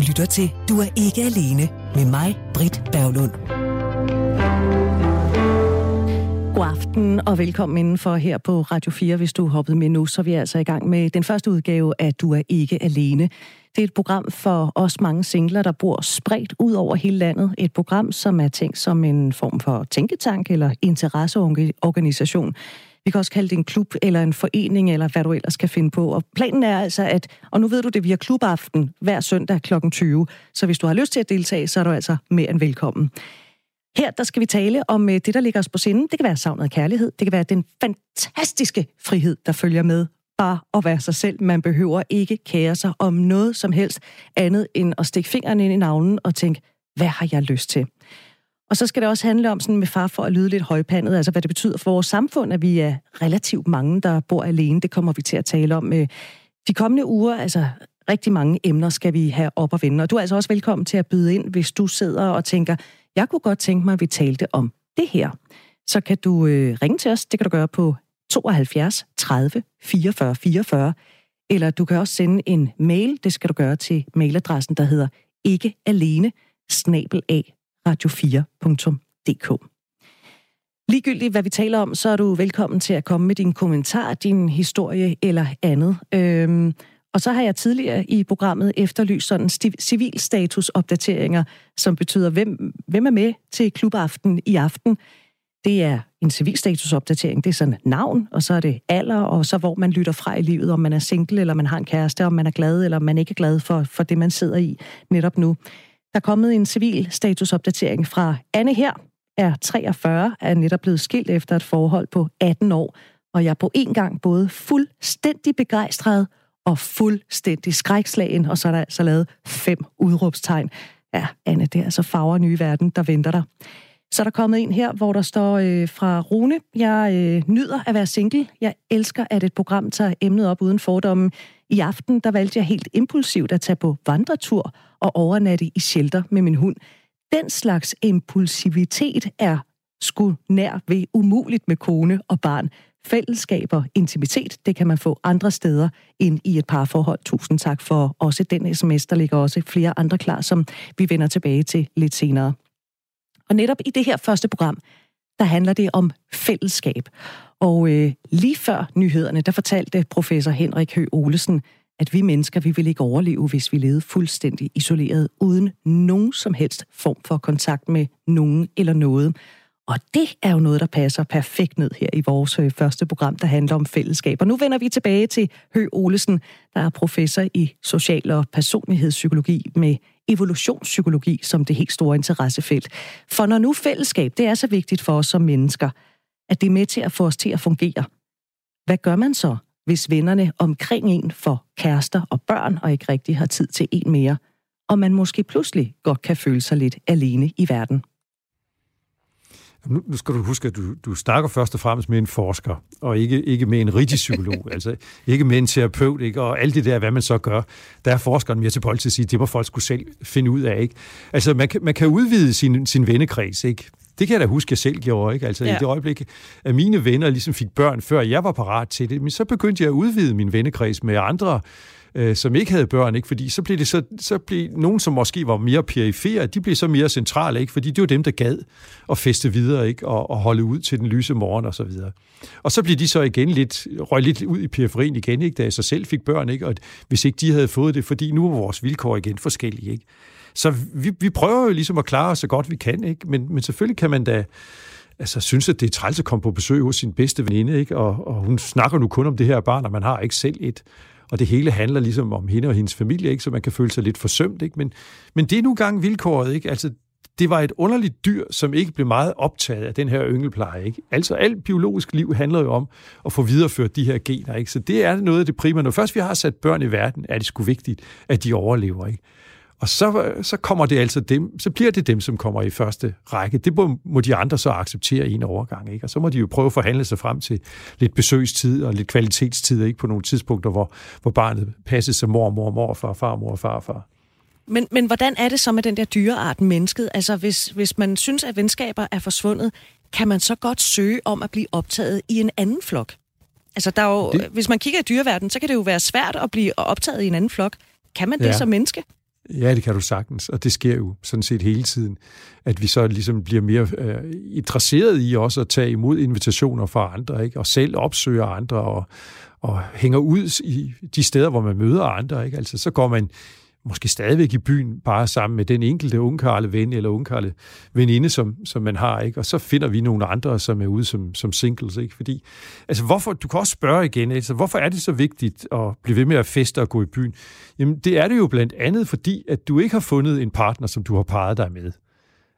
lytter til Du er ikke alene med mig, Britt Berglund. God aften og velkommen indenfor her på Radio 4. Hvis du hoppede med nu, så er vi altså i gang med den første udgave af Du er ikke alene. Det er et program for os mange singler, der bor spredt ud over hele landet. Et program, som er tænkt som en form for tænketank eller interesseorganisation. Vi kan også kalde det en klub eller en forening, eller hvad du ellers kan finde på. Og planen er altså, at, og nu ved du det, vi har klubaften hver søndag kl. 20. Så hvis du har lyst til at deltage, så er du altså mere end velkommen. Her der skal vi tale om øh, det, der ligger os på sinden. Det kan være savnet af kærlighed. Det kan være den fantastiske frihed, der følger med bare at være sig selv. Man behøver ikke kære sig om noget som helst andet end at stikke fingrene ind i navnen og tænke, hvad har jeg lyst til? Og så skal det også handle om, sådan med far for at lyde lidt højpandet, altså hvad det betyder for vores samfund, at vi er relativt mange, der bor alene. Det kommer vi til at tale om øh, de kommende uger. Altså rigtig mange emner skal vi have op og vende. Og du er altså også velkommen til at byde ind, hvis du sidder og tænker, jeg kunne godt tænke mig, at vi talte om det her. Så kan du øh, ringe til os. Det kan du gøre på 72 30 44 44. Eller du kan også sende en mail. Det skal du gøre til mailadressen, der hedder ikke alene snabel radio4.dk. Ligegyldigt hvad vi taler om, så er du velkommen til at komme med din kommentar, din historie eller andet. Øhm, og så har jeg tidligere i programmet efterlyst sådan civilstatusopdateringer, som betyder, hvem, hvem er med til klubaften i aften. Det er en civilstatusopdatering, det er sådan navn, og så er det alder, og så hvor man lytter fra i livet, om man er single, eller man har en kæreste, om man er glad, eller om man ikke er glad for, for det, man sidder i netop nu. Der er kommet en civil statusopdatering fra Anne her, er 43, er netop blevet skilt efter et forhold på 18 år, og jeg er på en gang både fuldstændig begejstret og fuldstændig skrækslagen, og så er der altså lavet fem udråbstegn. Ja, Anne, det er altså farver nye verden, der venter dig. Så er der kommet en her, hvor der står øh, fra Rune. Jeg øh, nyder at være single. Jeg elsker, at et program tager emnet op uden fordomme. I aften, der valgte jeg helt impulsivt at tage på vandretur og overnatte i shelter med min hund. Den slags impulsivitet er sgu nær ved umuligt med kone og barn. Fællesskaber, intimitet, det kan man få andre steder end i et parforhold. Tusind tak for også den sms. Der ligger også flere andre klar, som vi vender tilbage til lidt senere. Og netop i det her første program, der handler det om fællesskab. Og øh, lige før nyhederne, der fortalte professor Henrik Høgh Olesen, at vi mennesker, vi vil ikke overleve, hvis vi levede fuldstændig isoleret, uden nogen som helst form for kontakt med nogen eller noget. Og det er jo noget, der passer perfekt ned her i vores øh, første program, der handler om fællesskab. Og nu vender vi tilbage til Hø Olesen, der er professor i social- og personlighedspsykologi med evolutionspsykologi som det helt store interessefelt. For når nu fællesskab, det er så vigtigt for os som mennesker, at det er med til at få os til at fungere, hvad gør man så, hvis vennerne omkring en får kærester og børn og ikke rigtig har tid til en mere, og man måske pludselig godt kan føle sig lidt alene i verden? Nu, nu skal du huske, at du, du snakker først og fremmest med en forsker, og ikke, ikke med en rigtig psykolog, altså ikke med en terapeut, ikke? og alt det der, hvad man så gør. Der er forskeren mere til til at sige, det må folk skulle selv finde ud af. Ikke? Altså, man kan, man kan udvide sin, sin vennekreds, ikke? Det kan jeg da huske, jeg selv gjorde. Ikke? Altså ja. i det øjeblik, at mine venner ligesom fik børn, før jeg var parat til det, men så begyndte jeg at udvide min vennekreds med andre øh, som ikke havde børn, ikke? fordi så blev det så, så blev nogen, som måske var mere perifere, de blev så mere centrale, ikke? fordi det var dem, der gad at feste videre ikke? Og, og holde ud til den lyse morgen og så videre. Og så blev de så igen lidt, røg lidt ud i periferien igen, ikke? da jeg så selv fik børn, ikke? og hvis ikke de havde fået det, fordi nu var vores vilkår igen forskellige. Ikke? Så vi, vi prøver jo ligesom at klare os så godt vi kan, ikke? Men, men selvfølgelig kan man da altså, synes, at det er træls at komme på besøg hos sin bedste veninde, ikke? Og, og hun snakker nu kun om det her barn, og man har ikke selv et og det hele handler ligesom om hende og hendes familie, ikke? så man kan føle sig lidt forsømt. Ikke? Men, men det er nu gang vilkåret. Ikke? Altså, det var et underligt dyr, som ikke blev meget optaget af den her yngelpleje. Ikke? Altså alt biologisk liv handler jo om at få videreført de her gener. Ikke? Så det er noget af det primære. Når først vi har sat børn i verden, er det sgu vigtigt, at de overlever. Ikke? Og så, så kommer det altså dem, så bliver det dem, som kommer i første række. Det må, må de andre så acceptere i en overgang. Ikke? Og så må de jo prøve at forhandle sig frem til lidt besøgstid og lidt kvalitetstid ikke? på nogle tidspunkter, hvor, hvor barnet passes som mor, mor, mor, far, far, mor, far, far. Men, men hvordan er det så med den der dyreart mennesket? Altså hvis, hvis man synes, at venskaber er forsvundet, kan man så godt søge om at blive optaget i en anden flok? Altså der er jo, det... hvis man kigger i dyreverdenen, så kan det jo være svært at blive optaget i en anden flok. Kan man det ja. som menneske? Ja, det kan du sagtens, og det sker jo sådan set hele tiden, at vi så ligesom bliver mere øh, interesseret i også at tage imod invitationer fra andre, ikke? og selv opsøger andre, og, og hænger ud i de steder, hvor man møder andre. Ikke? Altså, så går man måske stadigvæk i byen, bare sammen med den enkelte ungkarle ven eller ungkarle veninde, som, som man har, ikke? Og så finder vi nogle andre, som er ude som, som singles, ikke? Fordi, altså hvorfor, du kan også spørge igen, altså hvorfor er det så vigtigt at blive ved med at feste og gå i byen? Jamen, det er det jo blandt andet, fordi at du ikke har fundet en partner, som du har parret dig med.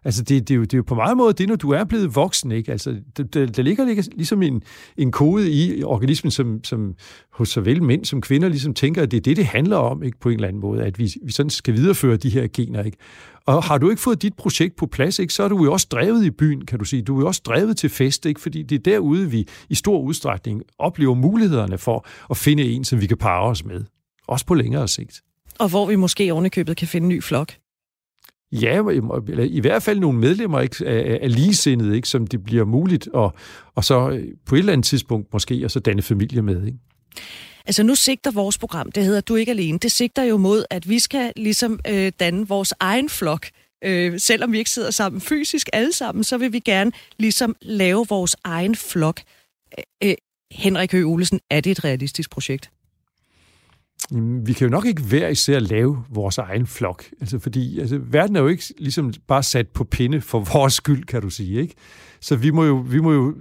Altså, det, det, er jo, det er jo på meget måde det, når du er blevet voksen, ikke? Altså, det, det, der ligger, ligger ligesom en, en kode i organismen, som, som hos såvel mænd som kvinder ligesom tænker, at det er det, det handler om, ikke? På en eller anden måde, at vi, vi sådan skal videreføre de her gener, ikke? Og har du ikke fået dit projekt på plads, ikke, så er du jo også drevet i byen, kan du sige. Du er jo også drevet til fest, ikke? fordi det er derude, vi i stor udstrækning oplever mulighederne for at finde en, som vi kan parre os med. Også på længere sigt. Og hvor vi måske ovenikøbet kan finde en ny flok. Ja, eller i hvert fald nogle medlemmer ikke, af, af ligesindede, ikke, som det bliver muligt, og, og så øh, på et eller andet tidspunkt måske, og så danne familie med. Ikke? Altså nu sigter vores program, det hedder Du ikke alene, det sigter jo mod, at vi skal ligesom øh, danne vores egen flok. Øh, selvom vi ikke sidder sammen fysisk alle sammen, så vil vi gerne ligesom lave vores egen flok. Øh, øh Henrik Høgh Olesen, er det et realistisk projekt? Vi kan jo nok ikke hver især lave vores egen flok. Altså, fordi altså, verden er jo ikke ligesom bare sat på pinde for vores skyld, kan du sige. Ikke? Så vi må, jo, vi må jo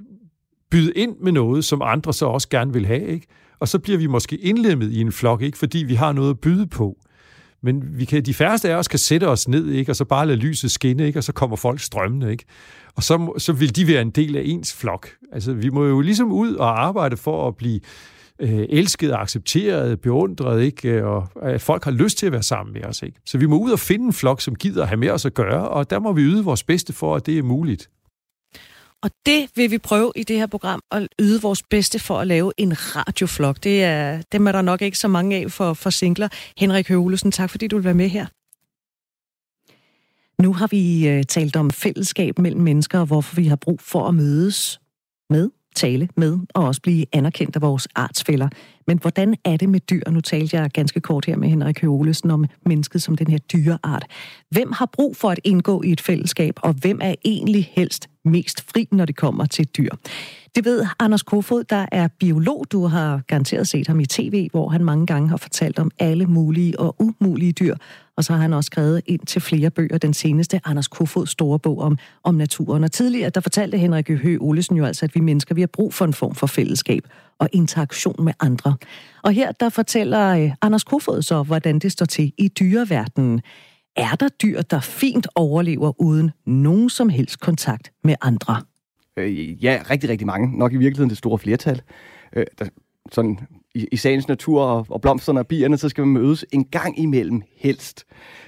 byde ind med noget, som andre så også gerne vil have. Ikke? Og så bliver vi måske indlemmet i en flok, ikke? fordi vi har noget at byde på. Men vi kan, de færreste af os kan sætte os ned, ikke? og så bare lade lyset skinne, ikke? og så kommer folk strømmende. Ikke? Og så, så vil de være en del af ens flok. Altså, vi må jo ligesom ud og arbejde for at blive øh, elsket, accepteret, beundret, ikke? og at folk har lyst til at være sammen med os. Ikke? Så vi må ud og finde en flok, som gider at have med os at gøre, og der må vi yde vores bedste for, at det er muligt. Og det vil vi prøve i det her program, at yde vores bedste for at lave en radioflok. Det er, dem er der nok ikke så mange af for, for singler. Henrik Høvlesen, tak fordi du vil være med her. Nu har vi øh, talt om fællesskab mellem mennesker, og hvorfor vi har brug for at mødes med tale med og også blive anerkendt af vores artsfælder. Men hvordan er det med dyr? Nu talte jeg ganske kort her med Henrik Høolesen om mennesket som den her dyreart. Hvem har brug for at indgå i et fællesskab, og hvem er egentlig helst mest fri, når det kommer til dyr? Det ved Anders Kofod, der er biolog. Du har garanteret set ham i tv, hvor han mange gange har fortalt om alle mulige og umulige dyr. Og så har han også skrevet ind til flere bøger. Den seneste, Anders Kofods store bog om, om naturen. Og tidligere, der fortalte Henrik Høgh Olesen jo altså, at vi mennesker, vi har brug for en form for fællesskab og interaktion med andre. Og her, der fortæller øh, Anders Kofod så, hvordan det står til i dyreverdenen. Er der dyr, der fint overlever uden nogen som helst kontakt med andre? Øh, ja, rigtig, rigtig mange. Nok i virkeligheden det store flertal. Øh, der, sådan, i, i sagens natur og, og blomsterne og bierne, så skal man mødes en gang imellem helst.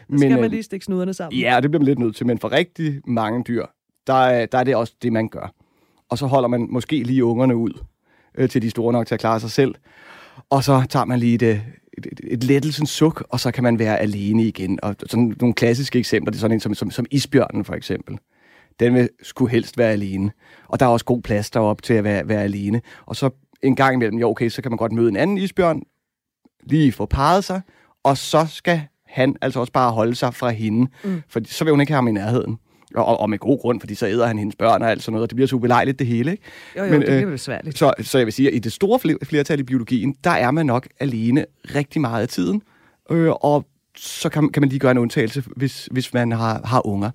Men, skal man øh, lige stikke snuderne sammen. Ja, det bliver man lidt nødt til, men for rigtig mange dyr, der, der er det også det, man gør. Og så holder man måske lige ungerne ud, øh, til de store nok til at klare sig selv. Og så tager man lige et, et, et, et lettelsens suk, og så kan man være alene igen. Og sådan nogle klassiske eksempler, det er sådan en som, som, som isbjørnen for eksempel den vil skulle helst være alene. Og der er også god plads deroppe til at være, være alene. Og så en gang imellem, jo okay, så kan man godt møde en anden isbjørn, lige få parret sig, og så skal han altså også bare holde sig fra hende, mm. for så vil hun ikke have ham i nærheden. Og, og med god grund, fordi så æder han hendes børn og alt sådan noget, og det bliver så ubelejligt det hele. Ikke? Jo, jo, Men, det bliver øh, besværligt. Så, så jeg vil sige, at i det store flertal i biologien, der er man nok alene rigtig meget af tiden, øh, og så kan, kan man lige gøre en undtagelse, hvis, hvis man har, har unger.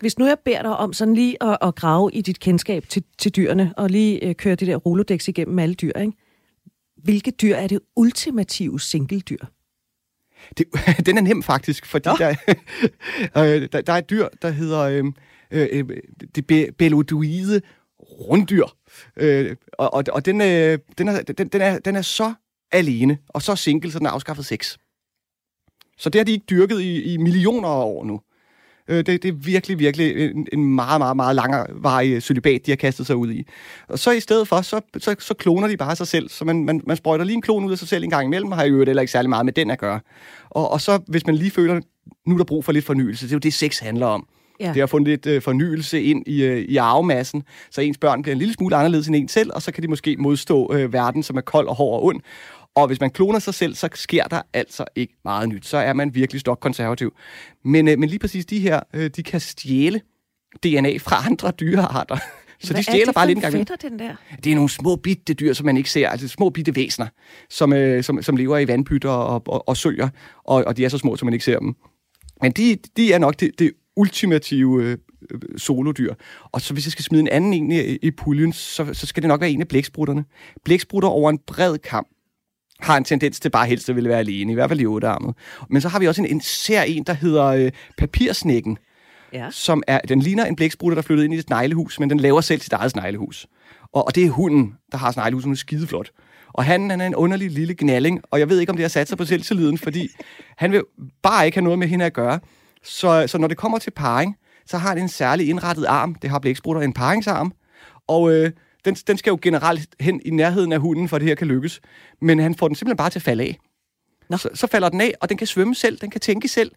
Hvis nu jeg beder dig om sådan lige at, at grave i dit kendskab til, til dyrene, og lige øh, køre det der Rolodex igennem alle dyr, ikke? Hvilke dyr er det ultimative singledyr? Det, den er nem faktisk, fordi der, øh, der, der er et dyr, der hedder øh, øh, det be, belodoide runddyr. Øh, og og, og den, øh, den, er, den, den, er, den er så alene, og så single, så den er afskaffet sex. Så det har de ikke dyrket i, i millioner af år nu. Øh, det, det er virkelig, virkelig en, en meget, meget, meget langvarig celibat, de har kastet sig ud i. Og så i stedet for, så, så, så kloner de bare sig selv. Så man, man, man sprøjter lige en klon ud af sig selv en gang imellem, og har jo heller ikke særlig meget med den at gøre. Og, og så, hvis man lige føler, nu er der brug for lidt fornyelse, det er jo det, sex handler om. Ja. Det har fundet lidt øh, fornyelse ind i, øh, i arvemassen, så ens børn bliver en lille smule anderledes end en selv, og så kan de måske modstå øh, verden, som er kold og hård og ond. Og hvis man kloner sig selv, så sker der altså ikke meget nyt. Så er man virkelig stokkonservativ. Men, øh, men lige præcis de her, øh, de kan stjæle DNA fra andre dyrearter. Så de stjæler bare lidt en gang. Hvad er den der? Det er nogle små bitte dyr, som man ikke ser, altså små bitte væsner, som, øh, som, som lever i vandpytter og, og, og søer, og, og de er så små, som man ikke ser dem. Men de, de er nok det, det ultimative øh, solodyr. Og så hvis jeg skal smide en anden en i, i puljen, så, så skal det nok være en af blæksprutterne. Blæksprutter over en bred kamp har en tendens til bare helst at ville være alene, i hvert fald i ottearmet. Men så har vi også en, en sær en, der hedder øh, papirsnækken, ja. som er, den ligner en blæksprutte, der er flyttet ind i et sneglehus, men den laver selv sit eget sneglehus. Og, og det er hunden, der har sneglehus, hun er skideflot. Og han, han er en underlig lille gnalling, og jeg ved ikke, om det har sat sig på selvtilliden, fordi han vil bare ikke have noget med hende at gøre. Så, så når det kommer til parring, så har han en særlig indrettet arm. Det har blæksprutter en paringsarm. Og øh, den, den skal jo generelt hen i nærheden af hunden, for at det her kan lykkes. Men han får den simpelthen bare til at falde af. Nå. Så, så falder den af, og den kan svømme selv, den kan tænke selv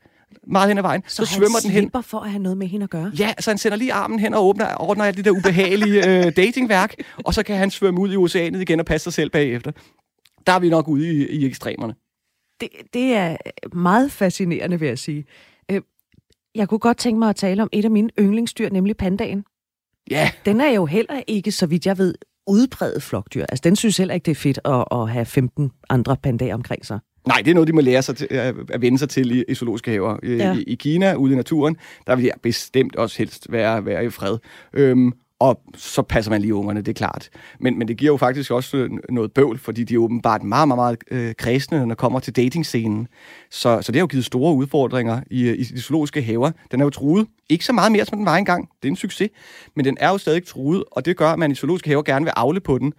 meget hen ad vejen. Så, så svømmer den hen. for at have noget med hende at gøre? Ja, så han sender lige armen hen og åbner, ordner alt det der ubehagelige øh, datingværk, og så kan han svømme ud i oceanet igen og passe sig selv bagefter. Der er vi nok ude i, i ekstremerne. Det, det er meget fascinerende, vil jeg sige. Øh, jeg kunne godt tænke mig at tale om et af mine yndlingsdyr, nemlig pandaen. Ja. Den er jo heller ikke, så vidt jeg ved, udbredet flokdyr. Altså, den synes heller ikke, det er fedt at, at have 15 andre pandaer omkring sig. Nej, det er noget, de må lære sig til, at vende sig til i, i zoologiske haver. Ja. I, I Kina, ude i naturen, der vil jeg bestemt også helst være, være i fred. Øhm, og så passer man lige ungerne, det er klart. Men, men det giver jo faktisk også øh, noget bøvl, fordi de er åbenbart meget, meget, meget øh, kredsende, når det kommer til datingscenen. Så, så det har jo givet store udfordringer i, øh, i de zoologiske haver. Den er jo truet. Ikke så meget mere, som den var engang. Det er en succes. Men den er jo stadig truet, og det gør, at man i zoologiske haver gerne vil afle på den.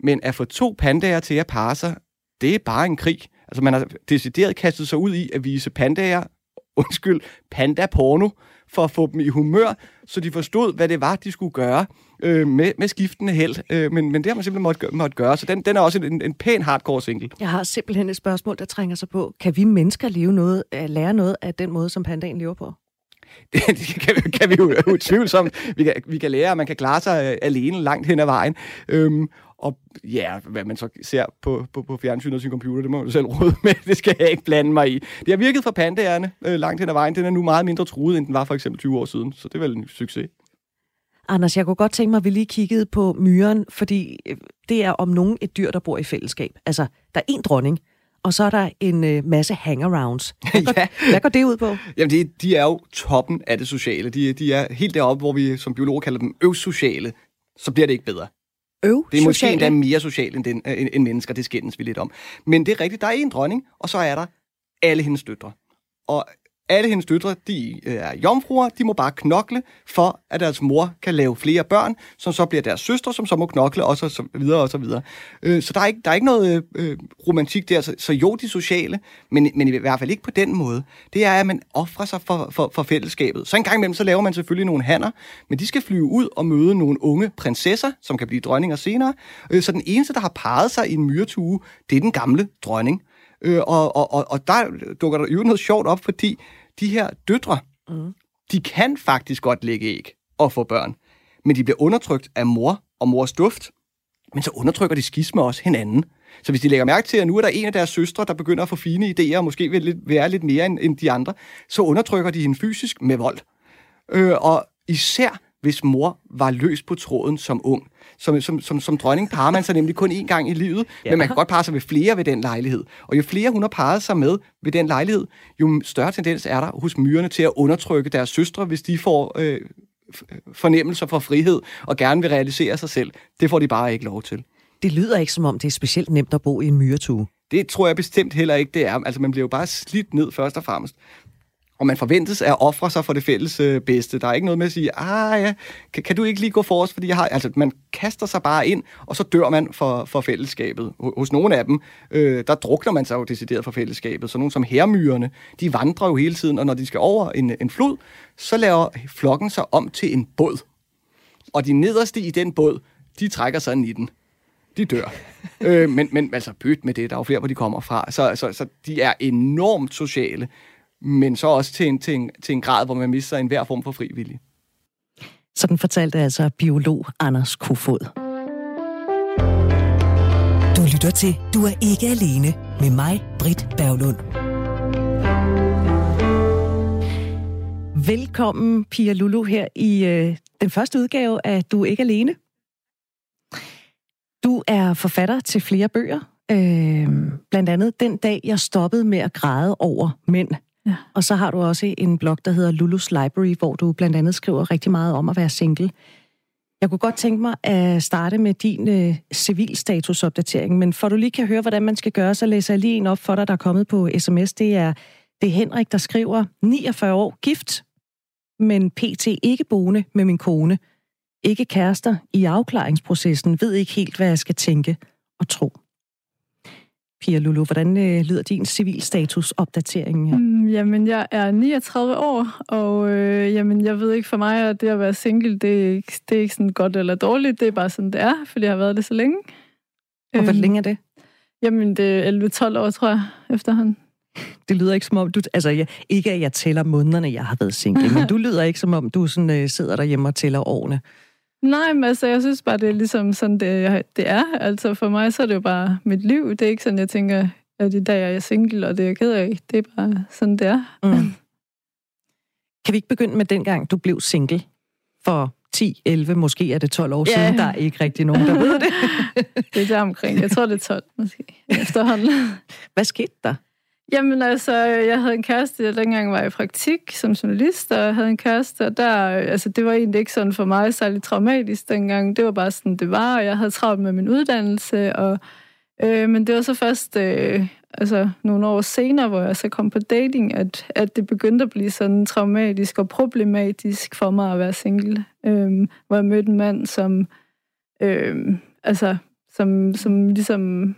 Men at få to pandaer til at parre sig, det er bare en krig. Altså man har decideret kastet sig ud i at vise pandaer, undskyld, panda-porno, for at få dem i humør, så de forstod, hvad det var, de skulle gøre øh, med, med skiftende held. Øh, men, men det har man simpelthen måtte, måtte gøre, så den, den er også en, en pæn hardcore single. Jeg har simpelthen et spørgsmål, der trænger sig på. Kan vi mennesker leve noget, lære noget af den måde, som pandaen lever på? det kan, kan vi jo utvivlsomt. Vi kan, vi kan lære, at man kan klare sig øh, alene langt hen ad vejen. Øhm, og ja, hvad man så ser på, på, på fjernsynet og sin computer, det må du selv råde med. Det skal jeg ikke blande mig i. Det har virket for pandaerne øh, langt hen ad vejen. Den er nu meget mindre truet, end den var for eksempel 20 år siden. Så det er vel en succes. Anders, jeg kunne godt tænke mig, at vi lige kiggede på myren, fordi øh, det er om nogen et dyr, der bor i fællesskab. Altså, der er en dronning, og så er der en øh, masse hangarounds. Hvad går, ja. hvad går det ud på? Jamen, de, de er jo toppen af det sociale. De, de er helt deroppe, hvor vi som biologer kalder dem øvsociale. Så bliver det ikke bedre. Øv Det er måske endda mere socialt end, den, end, end mennesker, det skændes vi lidt om. Men det er rigtigt, der er en dronning, og så er der alle hendes døtre. Og alle hendes døtre, de øh, er jomfruer, de må bare knokle for, at deres mor kan lave flere børn, som så bliver deres søstre, som så må knokle, og så, så videre og så videre. Øh, så der er ikke, der er ikke noget øh, øh romantik der. Så, så jo, de sociale, men, men i hvert fald ikke på den måde. Det er, at man offrer sig for, for, for fællesskabet. Så en gang imellem, så laver man selvfølgelig nogle hanner, men de skal flyve ud og møde nogle unge prinsesser, som kan blive dronninger senere. Øh, så den eneste, der har parret sig i en myretue, det er den gamle dronning. Øh, og, og, og, og der dukker der jo noget sjovt op, fordi de her døtre, mm. de kan faktisk godt lægge æg og få børn, men de bliver undertrykt af mor og mors duft, men så undertrykker de skisme også hinanden. Så hvis de lægger mærke til, at nu er der en af deres søstre, der begynder at få fine idéer, og måske vil lidt, være lidt mere end, end de andre, så undertrykker de hende fysisk med vold. Øh, og især hvis mor var løs på tråden som ung. Som, som, som, som dronning parer man sig nemlig kun én gang i livet, ja. men man kan godt parre sig med flere ved den lejlighed. Og jo flere hun har parret sig med ved den lejlighed, jo større tendens er der hos myrerne til at undertrykke deres søstre, hvis de får øh, fornemmelser for frihed og gerne vil realisere sig selv. Det får de bare ikke lov til. Det lyder ikke som om, det er specielt nemt at bo i en myretue. Det tror jeg bestemt heller ikke, det er. Altså, man bliver jo bare slidt ned først og fremmest og man forventes at ofre sig for det fælles øh, bedste. Der er ikke noget med at sige, ah ja, kan, kan du ikke lige gå for os, fordi jeg har... Altså, man kaster sig bare ind, og så dør man for, for fællesskabet. Hos nogle af dem, øh, der drukner man sig jo decideret for fællesskabet. Så nogle som hermyrerne, de vandrer jo hele tiden, og når de skal over en, en flod, så laver flokken sig om til en båd. Og de nederste i den båd, de trækker sig i den de dør. øh, men, men altså, byt med det, der er jo flere, hvor de kommer fra. Så, så, så de er enormt sociale men så også til en, til en, til en grad, hvor man mister en hver form for frivillig. Sådan fortalte altså biolog Anders Kofod. Du lytter til Du er ikke alene med mig, Britt Berglund. Velkommen, Pia Lulu, her i øh, den første udgave af Du er ikke alene. Du er forfatter til flere bøger. Øh, blandt andet Den dag, jeg stoppede med at græde over mænd. Ja. Og så har du også en blog, der hedder Lulus Library, hvor du blandt andet skriver rigtig meget om at være single. Jeg kunne godt tænke mig at starte med din øh, civilstatusopdatering, men for du lige kan høre, hvordan man skal gøre, så læser jeg lige en op for dig, der er kommet på sms. Det er, det er Henrik, der skriver, 49 år, gift, men pt. ikke boende med min kone. Ikke kærester i afklaringsprocessen, ved ikke helt, hvad jeg skal tænke og tro. Pia Lulu, hvordan øh, lyder din civilstatusopdatering her? Mm, jamen, jeg er 39 år, og øh, jamen, jeg ved ikke for mig, at det at være single, det er, ikke, det er ikke sådan godt eller dårligt. Det er bare sådan, det er, fordi jeg har været det så længe. Og hvor øhm, længe er det? Jamen, det er 11-12 år, tror jeg, efterhånden. Det lyder ikke som om, du... Altså, jeg, ikke at jeg tæller månederne, jeg har været single, men du lyder ikke som om, du sådan, øh, sidder derhjemme og tæller årene. Nej, men altså, jeg synes bare, det er ligesom sådan, det, det er. Altså, for mig, så er det jo bare mit liv. Det er ikke sådan, jeg tænker, at i dag er jeg single, og det er jeg ked af. Det er bare sådan, det er. Mm. Kan vi ikke begynde med dengang, du blev single? For 10, 11, måske er det 12 år ja. siden. Der er ikke rigtig nogen, der ved det. det er der omkring. Jeg tror, det er 12, måske. Efterhånden. Hvad skete der? Jamen altså, jeg havde en kæreste, jeg dengang var i praktik som journalist, og jeg havde en kæreste, og der, altså, det var egentlig ikke sådan for mig særlig traumatisk dengang. Det var bare sådan, det var, og jeg havde travlt med min uddannelse, og, øh, men det var så først øh, altså, nogle år senere, hvor jeg så kom på dating, at, at det begyndte at blive sådan traumatisk og problematisk for mig at være single. Øh, hvor jeg mødte en mand, som, øh, altså, som, som ligesom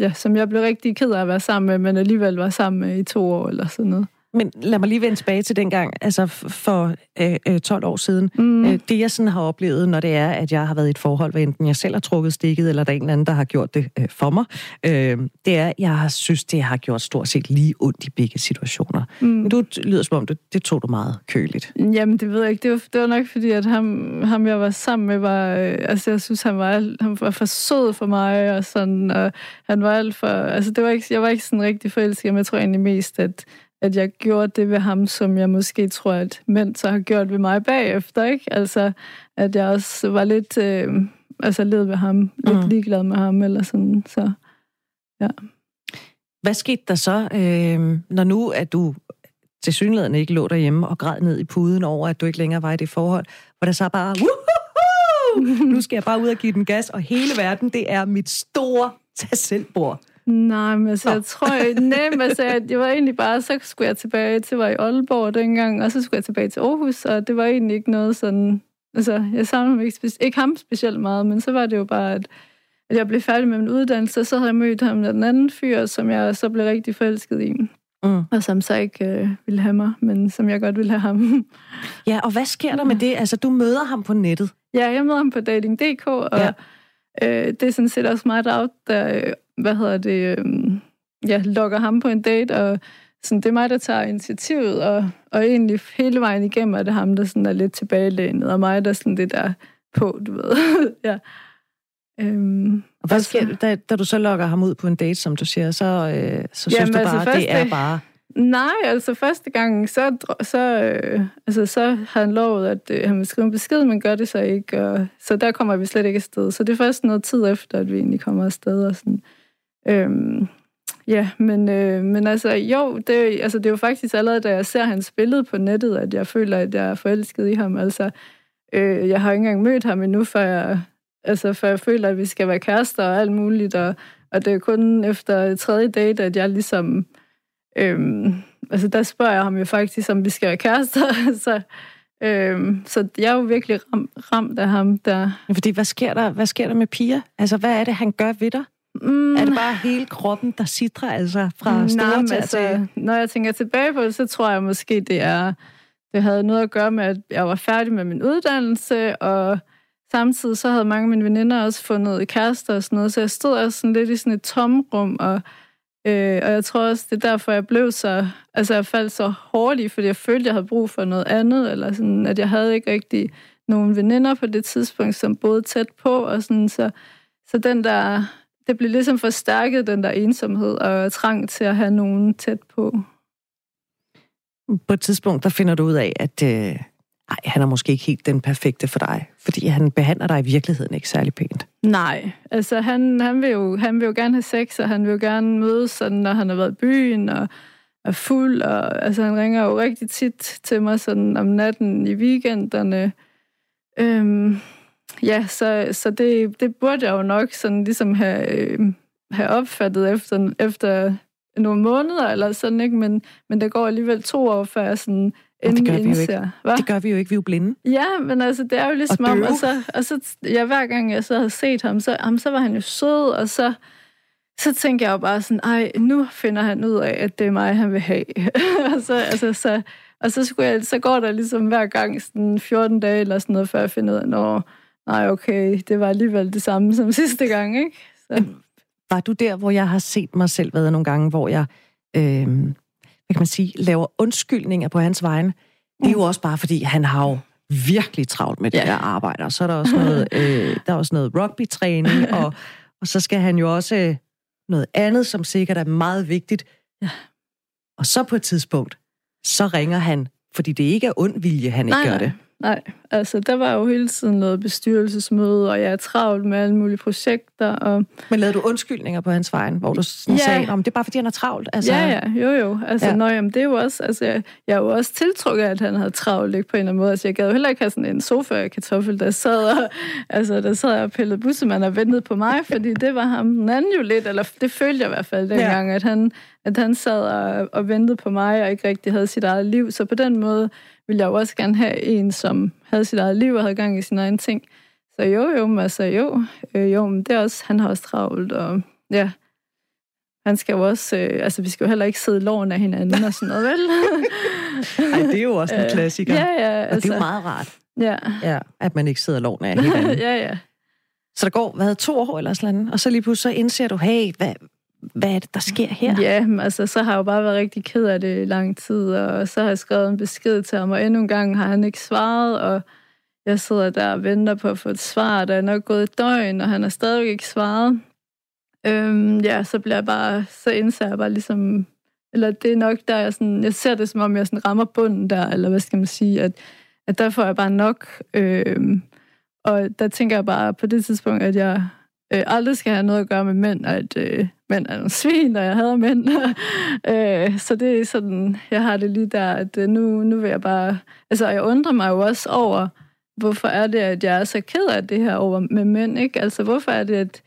ja, som jeg blev rigtig ked af at være sammen med, men alligevel var sammen med i to år eller sådan noget. Men lad mig lige vende tilbage til dengang, altså for øh, 12 øh, år siden. Mm. Øh, det jeg sådan har oplevet, når det er, at jeg har været i et forhold, hvad enten jeg selv har trukket stikket, eller der er en eller anden, der har gjort det øh, for mig, øh, det er, at jeg har synes, det har gjort stort set lige ondt i begge situationer. Mm. Men du lyder som om, det, det tog du meget køligt. Jamen, det ved jeg ikke. Det var, det var nok fordi, at ham, ham jeg var sammen med, var, øh, altså jeg synes, han var, han var for sød for mig, og sådan, og han var alt for, altså det var ikke, jeg var ikke sådan rigtig forelsket, men jeg tror egentlig mest, at at jeg gjorde det ved ham, som jeg måske tror, at mænd så har gjort ved mig bagefter, ikke? Altså, at jeg også var lidt, øh, altså led ved ham, lidt mm. ligeglad med ham, eller sådan, så ja. Hvad skete der så, øh, når nu, at du til synligheden ikke lå derhjemme og græd ned i puden over, at du ikke længere var i det forhold, hvor der så bare, nu skal jeg bare ud og give den gas, og hele verden, det er mit store tag selvbord. Nej, men altså, jeg tror, jeg, nej, men altså, det var egentlig bare, så skulle jeg tilbage til, var i Aalborg dengang, og så skulle jeg tilbage til Aarhus, og det var egentlig ikke noget sådan, altså, jeg savnede mig ikke, speci- ikke ham specielt meget, men så var det jo bare, at, at jeg blev færdig med min uddannelse, og så havde jeg mødt ham den anden fyr, som jeg så blev rigtig forelsket i. Mm. Og som så ikke øh, ville have mig, men som jeg godt ville have ham. Ja, og hvad sker der med det? Altså, du møder ham på nettet. Ja, jeg møder ham på dating.dk, og ja. Øh, det er sådan set også mig, der, der hvad hedder det, øh, ja, lokker ham på en date, og sådan, det er mig, der tager initiativet, og, og egentlig hele vejen igennem er det ham, der sådan er lidt tilbagelænet, og mig, der sådan det der på, du ved. ja. Øhm, og hvad sker der, da, da du så lokker ham ud på en date, som du siger, så, øh, så synes jamen, du altså bare, altså, det er bare... Nej, altså første gang, så, så, øh, altså, så har han lovet, at øh, han vil skrive en besked, men gør det så ikke. Og, så der kommer vi slet ikke afsted. Så det er først noget tid efter, at vi egentlig kommer afsted. Og sådan. Øhm, ja, men, øh, men altså, jo, det, altså, det er jo faktisk allerede, da jeg ser hans billede på nettet, at jeg føler, at jeg er forelsket i ham. Altså, øh, jeg har ikke engang mødt ham endnu, før jeg, altså, før jeg føler, at vi skal være kærester og alt muligt, og, og det er kun efter tredje date, at jeg ligesom... Øhm, altså, der spørger jeg ham jo faktisk, om vi skal være kærester, så... Øhm, så jeg er jo virkelig ram, ramt af ham der. Fordi hvad sker der, hvad sker der med Pia? Altså, hvad er det, han gør ved dig? Mm. Er det bare hele kroppen, der sidder altså fra store til altså, Når jeg tænker tilbage på det, så tror jeg måske, det er det havde noget at gøre med, at jeg var færdig med min uddannelse, og samtidig så havde mange af mine veninder også fundet kærester og sådan noget, så jeg stod også sådan lidt i sådan et tomrum, og, øh, og jeg tror også, det er derfor, jeg blev så, altså jeg faldt så hårdt i, fordi jeg følte, jeg havde brug for noget andet, eller sådan, at jeg havde ikke rigtig nogen veninder på det tidspunkt, som boede tæt på, og sådan, så, så den der det blev ligesom forstærket, den der ensomhed og trang til at have nogen tæt på. På et tidspunkt, der finder du ud af, at øh, nej, han er måske ikke helt den perfekte for dig, fordi han behandler dig i virkeligheden ikke særlig pænt. Nej, altså han, han, vil jo, han vil jo gerne have sex, og han vil jo gerne mødes, sådan, når han har været i byen, og er fuld, og altså, han ringer jo rigtig tit til mig sådan om natten i weekenderne. Øhm, ja, så, så det, det burde jeg jo nok sådan ligesom have, øh, have opfattet efter, efter nogle måneder eller sådan, ikke? Men, men der går alligevel to år, før jeg sådan det gør, vi jo ikke. Hva? det gør vi jo ikke, vi er jo blinde. Ja, men altså, det er jo ligesom og om, og så, og så ja, hver gang jeg så havde set ham, så, ham, så var han jo sød, og så, så tænker jeg jo bare sådan, ej, nu finder han ud af, at det er mig, han vil have. og, så, altså, så, og så, skulle jeg, så går der ligesom hver gang sådan 14 dage eller sådan noget, før jeg finder ud af, når nej, okay, det var alligevel det samme som sidste gang, ikke? Så. Var du der, hvor jeg har set mig selv været nogle gange, hvor jeg, øh, hvad kan man sige, laver undskyldninger på hans vegne? Det er jo også bare, fordi han har jo virkelig travlt med det ja. der arbejde, og så er der også noget, øh, der er også noget rugby-træning, og, og så skal han jo også øh, noget andet, som sikkert er meget vigtigt. Ja. Og så på et tidspunkt, så ringer han, fordi det ikke er ond vilje, han ikke nej, gør det. Nej, altså der var jo hele tiden noget bestyrelsesmøde, og jeg er travlt med alle mulige projekter. Og... Men lavede du undskyldninger på hans vejen, hvor du sådan ja. sagde, om det er bare fordi, han er travlt? Altså... Ja, ja, jo jo. Altså, ja. Nøj, jamen, det er jo også, altså, jeg, jeg er jo også tiltrukket at han havde travlt ikke, på en eller anden måde. Altså, jeg gad jo heller ikke have sådan en sofa kartoffel, der sad og, altså, der sad og pillede bussemand og ventede på mig, fordi det var ham den anden jo lidt, eller det følte jeg i hvert fald dengang, ja. at han, at han sad og, og ventede på mig, og ikke rigtig havde sit eget liv. Så på den måde ville jeg jo også gerne have en, som havde sit eget liv og havde gang i sine egne ting. Så jo, jo, altså jo, øh, jo, men det er også, han har også travlt, og ja, han skal jo også, øh, altså vi skal jo heller ikke sidde i loven af hinanden og sådan noget, vel? Ej, det er jo også en øh, klassiker. ja, ja. Altså, og det er jo altså- meget rart. Ja. ja. At man ikke sidder i loven af hinanden. ja, ja. Så der går, hvad, to år eller sådan noget, og så lige pludselig så indser du, hey, hvad, hvad er det, der sker her? Ja, altså, så har jeg jo bare været rigtig ked af det i lang tid, og så har jeg skrevet en besked til ham, og endnu en gang har han ikke svaret, og jeg sidder der og venter på at få et svar, der er nok gået et døgn, og han har stadig ikke svaret. Øhm, ja, så bliver jeg bare, så indser jeg bare ligesom, eller det er nok der, jeg, sådan, jeg ser det som om, jeg sådan rammer bunden der, eller hvad skal man sige, at, at der får jeg bare nok. Øhm, og der tænker jeg bare på det tidspunkt, at jeg øh, aldrig skal have noget at gøre med mænd, og at øh, mænd er nogle svin, og jeg hader mænd. øh, så det er sådan, jeg har det lige der, at øh, nu, nu vil jeg bare... Altså, jeg undrer mig jo også over, hvorfor er det, at jeg er så ked af det her over med mænd, ikke? Altså, hvorfor er det, at,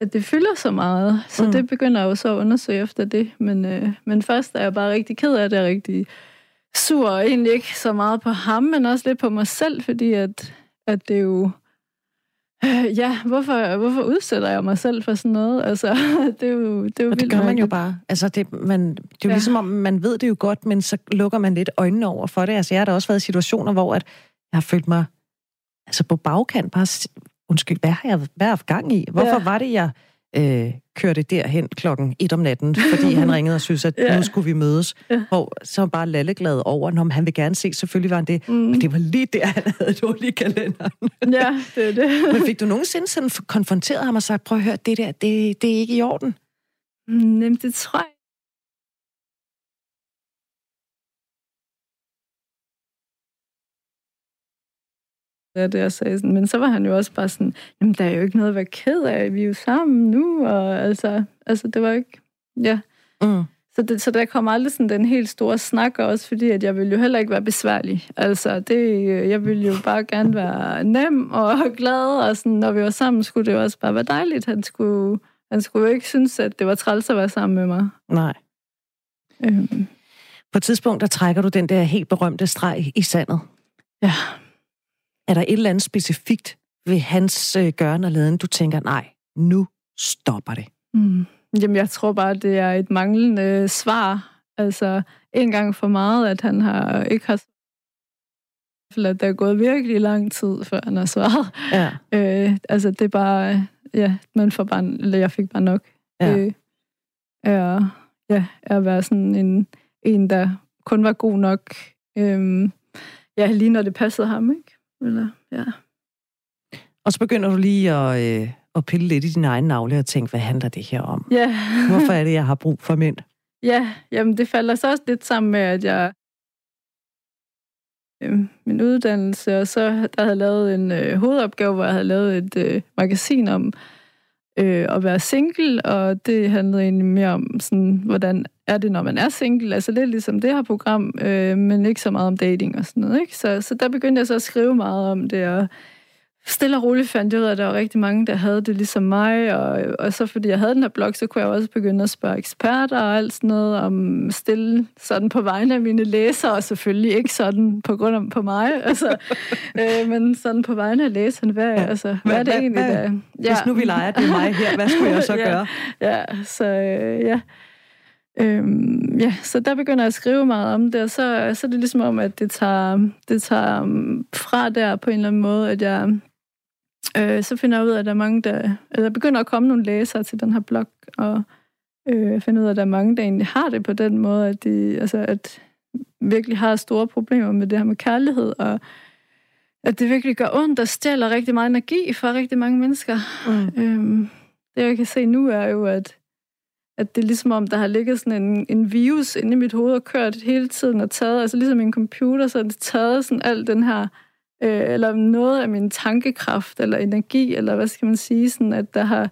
at det fylder så meget? Så mm. det begynder jeg jo så at undersøge efter det. Men, øh, men først er jeg bare rigtig ked af det, og rigtig sur, og egentlig ikke så meget på ham, men også lidt på mig selv, fordi at, at det jo Øh, ja, hvorfor, hvorfor udsætter jeg mig selv for sådan noget? Altså, det er jo, det er jo og det gør man jo bare. Altså, det, man, det er jo ja. ligesom, om man ved det jo godt, men så lukker man lidt øjnene over for det. Altså, jeg har da også været i situationer, hvor at jeg har følt mig altså på bagkant bare, undskyld, hvad har jeg, haft gang i? Hvorfor ja. var det, jeg øh, kørte derhen klokken et om natten, fordi han ringede og synes, at ja. nu skulle vi mødes. Ja. Hvor så var bare lalleglad over, når han vil gerne se, selvfølgelig var han det. Mm. Men det var lige der, han havde hul i kalenderen. Ja, det er det. Men fik du nogensinde sådan konfronteret ham og sagt, prøv at høre, det der, det, det er ikke i orden? Mm, jamen, det tror Ja, det jeg sagde sådan. Men så var han jo også bare sådan, jamen der er jo ikke noget at være ked af, vi er jo sammen nu, og altså, altså det var ikke, ja. Mm. Så, det, så der kom aldrig sådan den helt store snak, også fordi at jeg ville jo heller ikke være besværlig. Altså, det, jeg ville jo bare gerne være nem og glad, og sådan, når vi var sammen, skulle det jo også bare være dejligt. Han skulle, han skulle jo ikke synes, at det var træls at være sammen med mig. Nej. Øhm. På et tidspunkt, der trækker du den der helt berømte streg i sandet. Ja. Er der et eller andet specifikt ved hans øh, gørne og laden, du tænker, nej, nu stopper det? Mm. Jamen, jeg tror bare, det er et manglende svar. Altså, en gang for meget, at han har ikke har at der er gået virkelig lang tid, før han har svaret. Ja. Øh, altså, det er bare, ja, man får bare, eller jeg fik bare nok. Ja. Øh, er, ja, at være sådan en, en, der kun var god nok. Øh, ja, lige når det passede ham, ikke? Eller, ja. Og så begynder du lige at, øh, at pille lidt i din egen navle og tænke, hvad handler det her om? Ja. Hvorfor er det, jeg har brug for mænd? Ja, jamen det falder så også lidt sammen med, at jeg øh, min uddannelse, og så der havde lavet en øh, hovedopgave, hvor jeg havde lavet et øh, magasin om øh, øh, at være single, og det handlede egentlig mere om, sådan, hvordan er det, når man er single, altså lidt ligesom det her program, øh, men ikke så meget om dating og sådan noget. Ikke? Så, så der begyndte jeg så at skrive meget om det, og stille og roligt fandt jeg ud af, at der var rigtig mange, der havde det ligesom mig, og, og så fordi jeg havde den her blog, så kunne jeg også begynde at spørge eksperter og alt sådan noget om stille sådan på vegne af mine læsere, og selvfølgelig ikke sådan på grund af på mig, altså, øh, men sådan på vegne af læserne, hvad, ja. altså, hvad, hvad er det hvad, egentlig, der... Ja. Hvis nu vi leger, det er mig her, hvad skulle jeg så ja, gøre? Ja, så øh, ja. Øhm, ja, så der begynder jeg at skrive meget om det, og så, så er det ligesom om, at det tager, det tager fra der på en eller anden måde, at jeg øh, så finder jeg ud af, at der er mange, der... Eller der begynder at komme nogle læsere til den her blog, og øh, finder ud af, at der er mange, der egentlig har det på den måde, at de altså, at virkelig har store problemer med det her med kærlighed, og at det virkelig gør ondt og stjæler rigtig meget energi fra rigtig mange mennesker. Mm. Øhm, det, jeg kan se nu, er jo, at, at det er ligesom om, der har ligget sådan en, en virus inde i mit hoved og kørt hele tiden og taget, altså ligesom en computer, så har det taget sådan al den her øh, eller noget af min tankekraft eller energi, eller hvad skal man sige, sådan at der har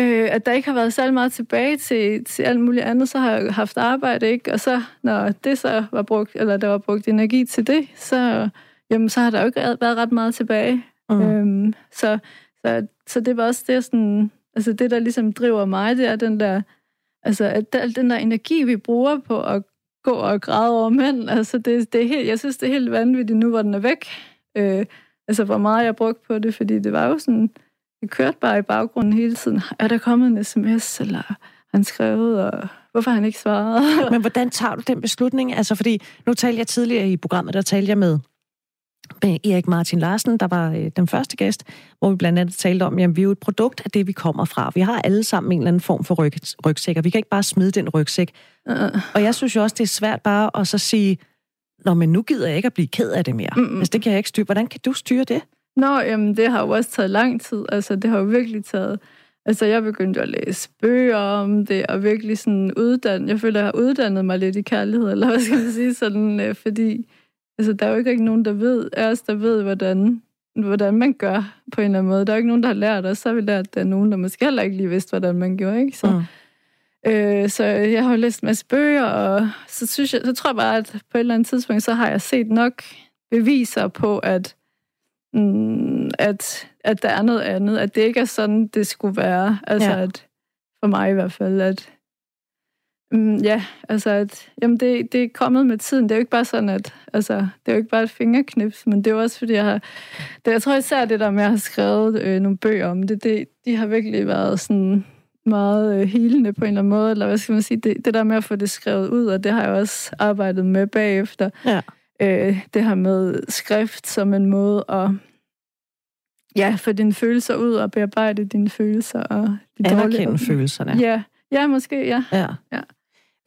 øh, at der ikke har været særlig meget tilbage til, til alt muligt andet, så har jeg haft arbejde, ikke? Og så, når det så var brugt, eller der var brugt energi til det, så, jamen, så har der jo ikke været ret meget tilbage. Mm. Øhm, så, så, så det var også det, sådan, altså det, der ligesom driver mig, det er den der, altså at den der energi, vi bruger på at gå og græde over mænd. Altså, det, det er helt, jeg synes, det er helt vanvittigt nu, hvor den er væk. Øh, altså, hvor meget jeg brugte på det, fordi det var jo sådan, det kørte bare i baggrunden hele tiden. Er der kommet en sms, eller han skrevet, og hvorfor han ikke svaret? Men hvordan tager du den beslutning? Altså, fordi nu talte jeg tidligere i programmet, der talte jeg med med Erik Martin Larsen, der var øh, den første gæst, hvor vi blandt andet talte om, at vi er jo et produkt af det, vi kommer fra. Vi har alle sammen en eller anden form for ryg, rygsæk, og vi kan ikke bare smide den rygsæk. Uh. Og jeg synes jo også, det er svært bare at så sige, Nå, men nu gider jeg ikke at blive ked af det mere. Mm-mm. Altså, det kan jeg ikke styre. Hvordan kan du styre det? Nå, jamen, det har jo også taget lang tid. Altså, det har jo virkelig taget... Altså, jeg begyndte at læse bøger om det, og virkelig sådan uddanne... Jeg føler, jeg har uddannet mig lidt i kærlighed, eller hvad skal man sige, sådan, øh, fordi Altså, der er jo ikke nogen, der ved, af os, der ved, hvordan, hvordan man gør på en eller anden måde. Der er jo ikke nogen, der har lært os. Så har vi lært, at der er nogen, der måske heller ikke lige vidste, hvordan man gjorde. Ikke? Så, mm. øh, så jeg har jo læst en masse bøger, og så, synes jeg, så tror jeg bare, at på et eller andet tidspunkt, så har jeg set nok beviser på, at, mm, at, at der er noget andet. At det ikke er sådan, det skulle være. Altså, ja. at for mig i hvert fald, at Mm, ja, altså, at, jamen det, det er kommet med tiden. Det er jo ikke bare sådan, at altså, det er jo ikke bare et fingerknips, men det er jo også, fordi jeg har... Det, jeg tror især det der med, at jeg har skrevet øh, nogle bøger om det, det, de har virkelig været sådan meget øh, helende på en eller anden måde, eller hvad skal man sige, det, det der med at få det skrevet ud, og det har jeg også arbejdet med bagefter. Ja. Øh, det her med skrift som en måde at ja, få dine følelser ud og bearbejde dine følelser. Og de Anerkende følelserne. Ja, ja, måske, ja. ja. ja.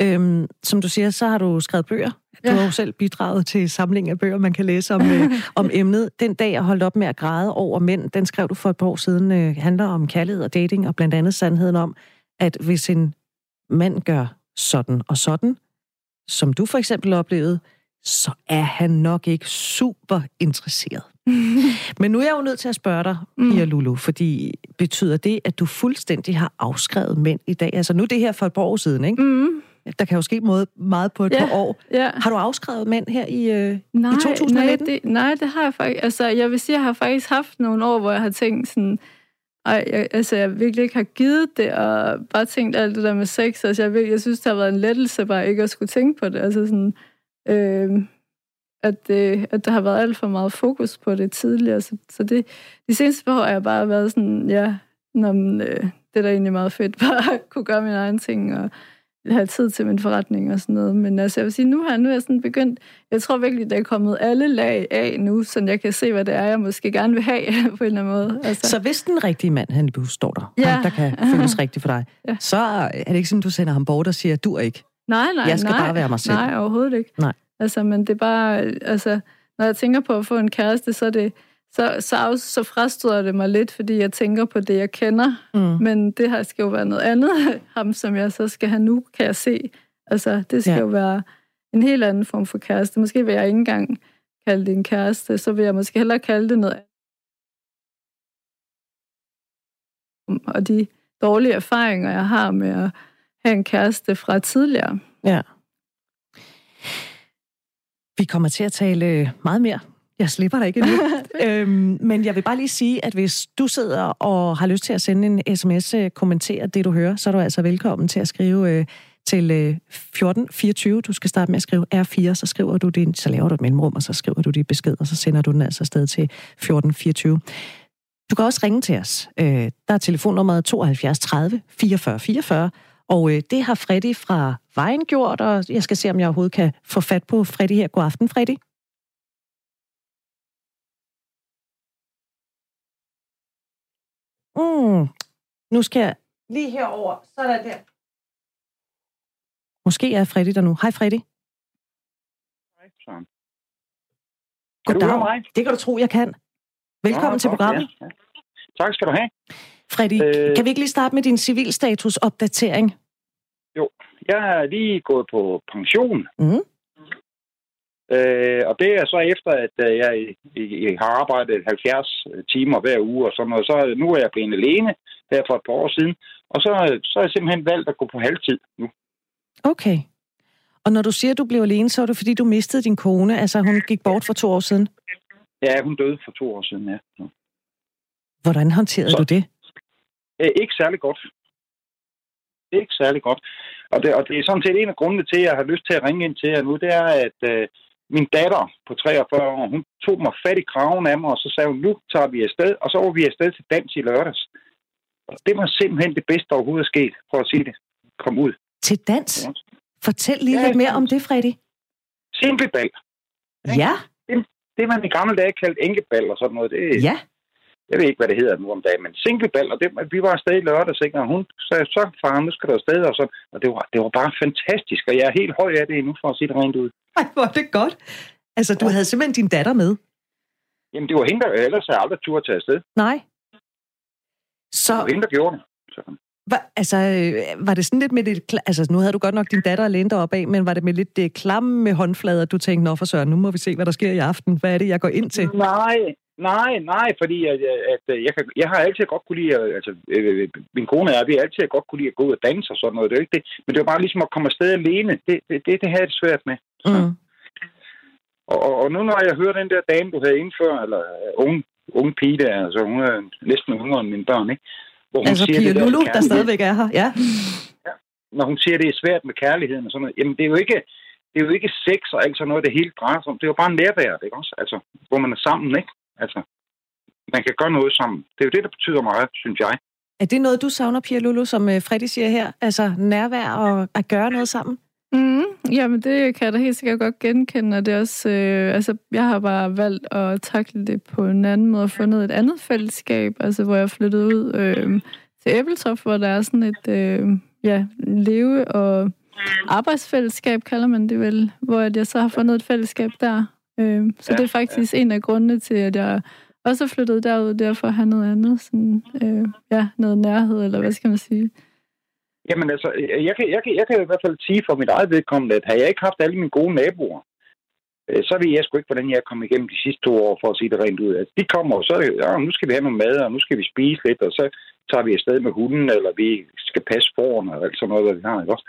Øhm, som du siger, så har du skrevet bøger. Du ja. har jo selv bidraget til samling af bøger, man kan læse om, øh, om emnet. Den dag, jeg holdt op med at græde over mænd, den skrev du for et par år siden, øh, handler om kærlighed og dating, og blandt andet sandheden om, at hvis en mand gør sådan og sådan, som du for eksempel oplevede, så er han nok ikke super interesseret. Men nu er jeg jo nødt til at spørge dig, Pia mm. Lulu, fordi betyder det, at du fuldstændig har afskrevet mænd i dag? Altså nu er det her for et par år siden, ikke? Mm. Der kan jo ske meget, meget på et ja, par år. Ja. Har du afskrevet mænd her i, øh, nej, i 2019? Nej det, nej, det har jeg faktisk. Altså, jeg vil sige, jeg har faktisk haft nogle år, hvor jeg har tænkt sådan, ej, jeg, altså, jeg virkelig ikke har givet det, og bare tænkt alt det der med sex. Altså, jeg, virkelig, jeg synes, det har været en lettelse bare ikke at skulle tænke på det. Altså sådan, øh, at, det, at der har været alt for meget fokus på det tidligere. Så, så det, de seneste par år har jeg bare været sådan, ja, når, øh, det er da egentlig meget fedt, bare at kunne gøre mine egne ting, og have tid til min forretning og sådan noget. Men altså, jeg vil sige, nu har nu er jeg sådan begyndt, jeg tror virkelig, det er kommet alle lag af nu, så jeg kan se, hvad det er, jeg måske gerne vil have på en eller anden måde. Altså. Så hvis den rigtige mand, han står der, ja. ham, der kan føles rigtigt for dig, ja. så er det ikke sådan, du sender ham bort og siger, du er ikke. Nej, nej, Jeg skal nej, bare være mig selv. Nej, overhovedet ikke. Nej. Altså, men det er bare, altså, når jeg tænker på at få en kæreste, så er det, så, så, så frastøder det mig lidt, fordi jeg tænker på det, jeg kender. Mm. Men det her skal jo være noget andet, ham som jeg så skal have nu, kan jeg se. Altså, det skal ja. jo være en helt anden form for kæreste. Måske vil jeg ikke engang kalde det en kæreste, så vil jeg måske hellere kalde det noget og de dårlige erfaringer, jeg har med at have en kæreste fra tidligere. Ja. Vi kommer til at tale meget mere. Jeg slipper dig ikke endnu. øhm, men jeg vil bare lige sige, at hvis du sidder og har lyst til at sende en sms, øh, kommentere det, du hører, så er du altså velkommen til at skrive øh, til øh, 1424. Du skal starte med at skrive R4, så skriver du din, så laver du et mellemrum, og så skriver du dit besked, og så sender du den altså afsted til 1424. Du kan også ringe til os. Øh, der er telefonnummeret 72 30 44 44, og øh, det har Freddy fra Vejen gjort, og jeg skal se, om jeg overhovedet kan få fat på Freddy her. God aften, Freddy. Mm. Nu skal jeg lige herover. Så er der. Måske er Freddy der nu. Hej, Freddy. Hej, Søren. Goddag. Det kan du tro, jeg kan. Velkommen ja, til programmet. Ja. Tak skal du have. Freddy, øh, kan vi ikke lige starte med din civilstatus-opdatering? Jo, jeg er lige gået på pension. Mm. Øh, og det er så efter, at øh, jeg, jeg har arbejdet 70 timer hver uge og sådan noget. Så nu er jeg blevet alene her for et par år siden. Og så, så er jeg simpelthen valgt at gå på halvtid nu. Okay. Og når du siger, at du blev alene, så er det fordi, du mistede din kone. Altså, hun gik bort for to år siden. Ja, hun døde for to år siden, ja. Hvordan håndterede så, du det? Øh, ikke særlig godt. Ikke særlig godt. Og det, og det er sådan set en af grundene til, at jeg har lyst til at ringe ind til jer nu, det er, at øh, min datter på 43 år, hun tog mig fat i kraven af mig, og så sagde hun, nu tager vi afsted, og så var vi afsted til dans i lørdags. Og det var simpelthen det bedste, der overhovedet er sket, for at sige det. Kom ud. Til dans? Fortæl lige ja, lidt mere om det, Freddy. Simplebal. Ja. Det, det man i gamle dage kaldte enkebal og sådan noget. Det, ja. Jeg ved ikke, hvad det hedder nu om dagen, men singlebal, og det, vi var afsted i lørdags, ikke? og hun sagde, så far, nu skal du afsted, og, så, og det, var, det var bare fantastisk, og jeg er helt høj af det nu, for at sige det rent ud. Ej, hvor er det godt. Altså, du ja. havde simpelthen din datter med? Jamen, det var hende, der ellers havde aldrig tur til afsted. Nej. Så... Det var hende, der gjorde det. Så. Hva, altså, øh, var det sådan lidt med det... Altså, nu havde du godt nok din datter alene deroppe af, men var det med lidt det klamme med håndflader, du tænkte, nå for søren, nu må vi se, hvad der sker i aften. Hvad er det, jeg går ind til? Nej, nej, nej, fordi at, at, at jeg, kan, jeg har altid godt kunne lide, altså øh, min kone er, vi har altid godt kunne lide at gå ud og danse og sådan noget, det er ikke det, men det var bare ligesom at komme afsted alene, det, det, det, det havde jeg det svært med. Mm. Og, og, nu når jeg hører den der dame, du havde indført, eller unge, unge pige der, altså hun er næsten yngre end mine børn, ikke? Hvor hun altså siger Pia Lulu, der, der stadigvæk er her, ja. ja. Når hun siger, at det er svært med kærligheden og sådan noget, jamen det er jo ikke, det er jo ikke sex og alt sådan noget, det hele drejer sig om. Det er jo bare nærvær, ikke også? Altså, hvor man er sammen, ikke? Altså, man kan gøre noget sammen. Det er jo det, der betyder meget, synes jeg. Er det noget, du savner, Pia Lulu, som øh, Freddy siger her? Altså nærvær og at gøre noget sammen? Mm, jamen, det kan jeg da helt sikkert godt genkende, og det er også, øh, altså, jeg har bare valgt at takle det på en anden måde, og fundet et andet fællesskab, altså, hvor jeg flyttede ud øh, til Æbeltoft, hvor der er sådan et, øh, ja, leve- og arbejdsfællesskab, kalder man det vel, hvor jeg så har fundet et fællesskab der. Øh, så ja, det er faktisk ja. en af grundene til, at jeg også er flyttet derud, derfor have noget andet, sådan, øh, ja, noget nærhed, eller hvad skal man sige. Jamen altså, jeg kan, jeg, kan, jeg kan i hvert fald sige for mit eget vedkommende, at har jeg ikke haft alle mine gode naboer, øh, så ved jeg sgu ikke, hvordan jeg kommet igennem de sidste to år, for at sige det rent ud. Altså, de kommer, og så ja, nu skal vi have noget mad, og nu skal vi spise lidt, og så tager vi afsted med hunden, eller vi skal passe forerne, og alt sådan noget, hvad vi har, ikke også?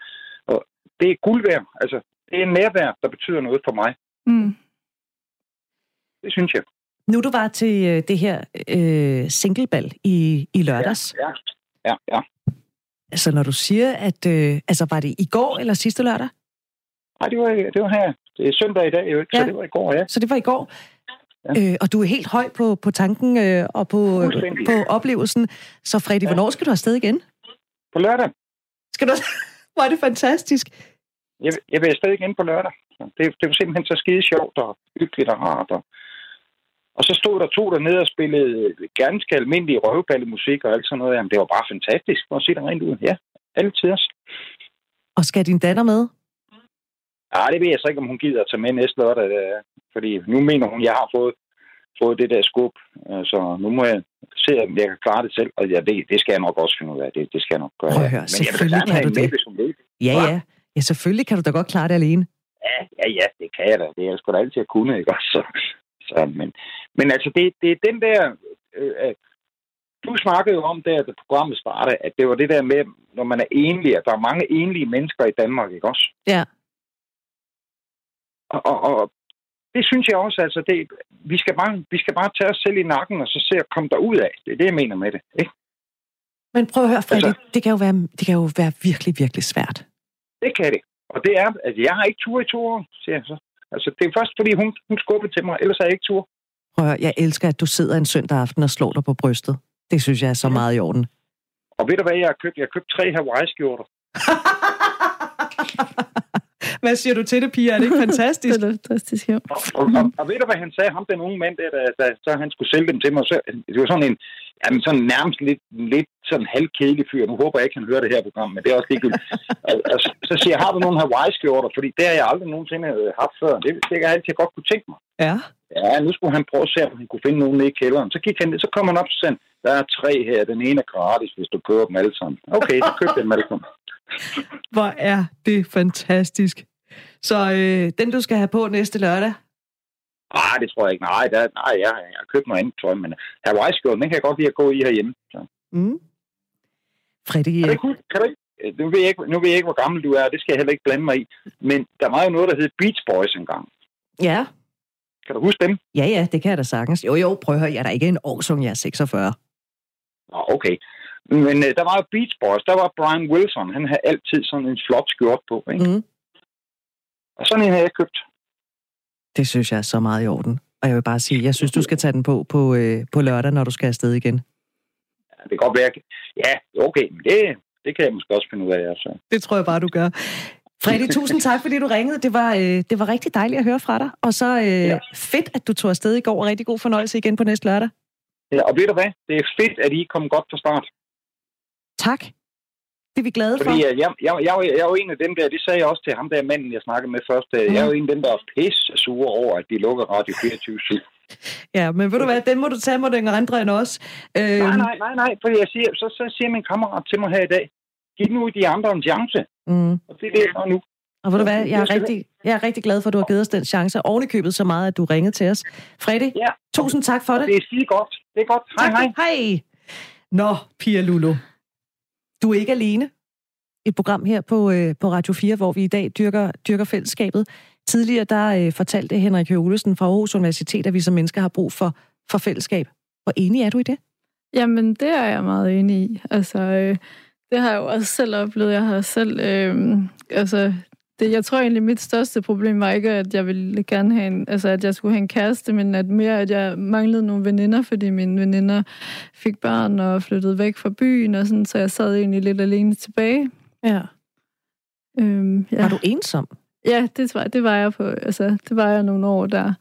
Og det er guld værd. Altså, det er nærvær, der betyder noget for mig. Mm. Det synes jeg. Nu du var til øh, det her øh, singlebal i, i lørdags. Ja, ja, ja. ja. Altså, når du siger, at... Øh, altså, var det i går eller sidste lørdag? Nej, det var, det var her. Det er søndag i dag, jo ikke? Ja. Så det var i går, ja. Så det var i går? Ja. Øh, og du er helt høj på, på tanken øh, og på, på oplevelsen. Så Freddy, ja. hvornår skal du afsted igen? På lørdag. Skal du... Hvor er det fantastisk. Jeg, jeg vil afsted igen på lørdag. Det, det var simpelthen så skide sjovt og hyggeligt og rart. Og, og så stod der to dernede og spillede ganske almindelig røvballemusik og alt sådan noget. Jamen, det var bare fantastisk, at se det rent ud. Ja, alle tider. Og skal din datter med? Ja, det ved jeg så ikke, om hun gider at tage med næste lørdag. Fordi nu mener hun, at jeg har fået fået det der skub. Så nu må jeg se, om jeg kan klare det selv. Og ja, det, det skal jeg nok også finde ud af. Det, det skal jeg nok gøre. Prøv at høre, Men jeg vil selvfølgelig gerne kan have du en det. nabbe som ved. Ja, ja. Ja, selvfølgelig kan du da godt klare det alene. Ja, ja, ja, det kan jeg da. Det er jeg sgu da altid at kunne, ikke også? Så, så, men, men altså, det, det er den der... Øh, du snakkede jo om, der, da programmet startede, at det var det der med, når man er enlig, at der er mange enlige mennesker i Danmark, ikke også? Ja. Og, og, og det synes jeg også, altså, det, vi, skal bare, vi skal bare tage os selv i nakken og så se at komme derud af. Det er det, jeg mener med det. Ikke? Men prøv at høre, Freddy, Altså- det, kan jo være, det kan jo være virkelig, virkelig svært. Det kan det. Og det er, at jeg har ikke tur i to år, siger jeg så. Altså, det er først, fordi hun, hun skubbede til mig, ellers har jeg ikke tur. Prøv jeg elsker, at du sidder en søndag aften og slår dig på brystet. Det synes jeg er så meget i orden. Og ved du hvad, jeg har købt? Jeg har købt tre Hawaii-skjorter. Hvad siger du til det, Pia? Er det ikke fantastisk? Det er fantastisk, jo. Og, og, og, og, ved du, hvad han sagde? Ham, den unge mand, der, der, der, så han skulle sælge dem til mig. Så, det var sådan en, jamen, sådan nærmest lidt, lidt sådan halvkedelig fyr. Nu håber jeg ikke, han hører det her program, men det er også ligegyldigt. og, og, så, så siger jeg, har du nogle Hawaii-skjorter? Fordi det har jeg aldrig nogensinde øh, haft før. Det, det kan jeg altid godt kunne tænke mig. Ja. Ja, nu skulle han prøve at se, om han kunne finde nogen nede i kælderen. Så gik han så kom han op og sagde, der er tre her. Den ene er gratis, hvis du køber dem alle sammen. Okay, så jeg dem alle sammen. Hvor er det fantastisk. Så øh, den, du skal have på næste lørdag, Nej, det tror jeg ikke. Nej, der, nej jeg, jeg har købt noget andet tøj, men Hawaii-skjorten, den kan jeg godt lide at gå i herhjemme. Så. Mm. Freddy, Kan du ikke, kan du øh, nu, ved jeg ikke, nu ved jeg ikke, hvor gammel du er, og det skal jeg heller ikke blande mig i. Men der var jo noget, der hed Beach Boys engang. ja, Kan du huske dem? ja, ja, det kan jeg da sagtens. Jo, jo, prøv at høre, jeg er da ikke en årsung, jeg er 46. Nå, okay. Men øh, der var jo Beach Boys, der var Brian Wilson. Han havde altid sådan en flot skjort på. Ikke? Mm. Og sådan en havde jeg købt. Det synes jeg er så meget i orden. Og jeg vil bare sige, jeg synes, du skal tage den på på, øh, på lørdag, når du skal afsted igen. Ja, det kan godt være, Ja, okay, men det, det kan jeg måske også finde ud af. Altså. Det tror jeg bare, du gør. Freddy, tusind tak, fordi du ringede. Det var, øh, det var rigtig dejligt at høre fra dig. Og så øh. Ja. fedt, at du tog afsted i går. Og rigtig god fornøjelse igen på næste lørdag. Ja, og ved du hvad? Det er fedt, at I kom godt fra start. Tak. Det er vi glade for. Fordi øh, jeg, jeg, jeg, jeg, jeg er jo en af dem der, det sagde jeg også til ham der manden, jeg snakkede med først. Mm. Jeg er jo en af dem, der er pisse sure over, at de lukker Radio 24 Ja, men ved du hvad, den må du tage mod den andre end os. Øhm, Nej, nej, nej, nej, fordi jeg siger, så, så siger min kammerat til mig her i dag, giv nu de andre en chance. Mm. Og det er det, jeg nu. Og ved du hvad, jeg er, rigtig, jeg er rigtig glad for, at du har givet os den chance. I købet så meget, at du ringede til os. Freddy, Ja, tusind tak for det. det er skide godt. Det er godt. Hej, Tak. hej. Hej. Nå, Pia Lulu. Du er ikke alene. Et program her på, øh, på Radio 4, hvor vi i dag dyrker, dyrker fællesskabet. Tidligere der øh, fortalte Henrik Høgh fra Aarhus Universitet, at vi som mennesker har brug for, for fællesskab. Hvor enig er du i det? Jamen, det er jeg meget enig i. Altså, øh, det har jeg jo også selv oplevet. Jeg har selv... Øh, altså, det, jeg tror egentlig, mit største problem var ikke, at jeg ville gerne have en, altså, at jeg skulle have en kæreste, men at mere, at jeg manglede nogle veninder, fordi mine veninder fik børn og flyttede væk fra byen, og sådan, så jeg sad egentlig lidt alene tilbage. Ja. Øhm, ja. Var du ensom? Ja, det var, det var jeg på. Altså, det var jeg nogle år der.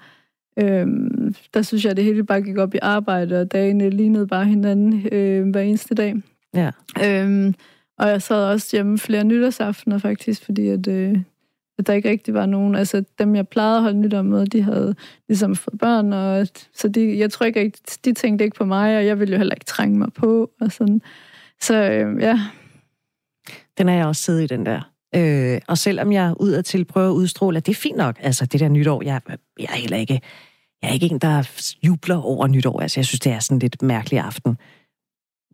Øhm, der synes jeg, at det hele bare gik op i arbejde, og dagene lignede bare hinanden øh, hver eneste dag. Ja. Øhm, og jeg sad også hjemme flere nytårsaftener faktisk, fordi at, øh, at der ikke rigtig var nogen. Altså dem, jeg plejede at holde nytår med, de havde ligesom fået børn, og så de, jeg tror ikke, at de tænkte ikke på mig, og jeg ville jo heller ikke trænge mig på. Og sådan. Så øh, ja, Den er jeg også siddet i, den der. Øh, og selvom jeg udadtil prøver at udstråle, at det er fint nok, altså det der nytår, jeg, jeg er heller ikke, jeg er ikke en, der jubler over nytår. Altså jeg synes, det er sådan lidt mærkelig aften.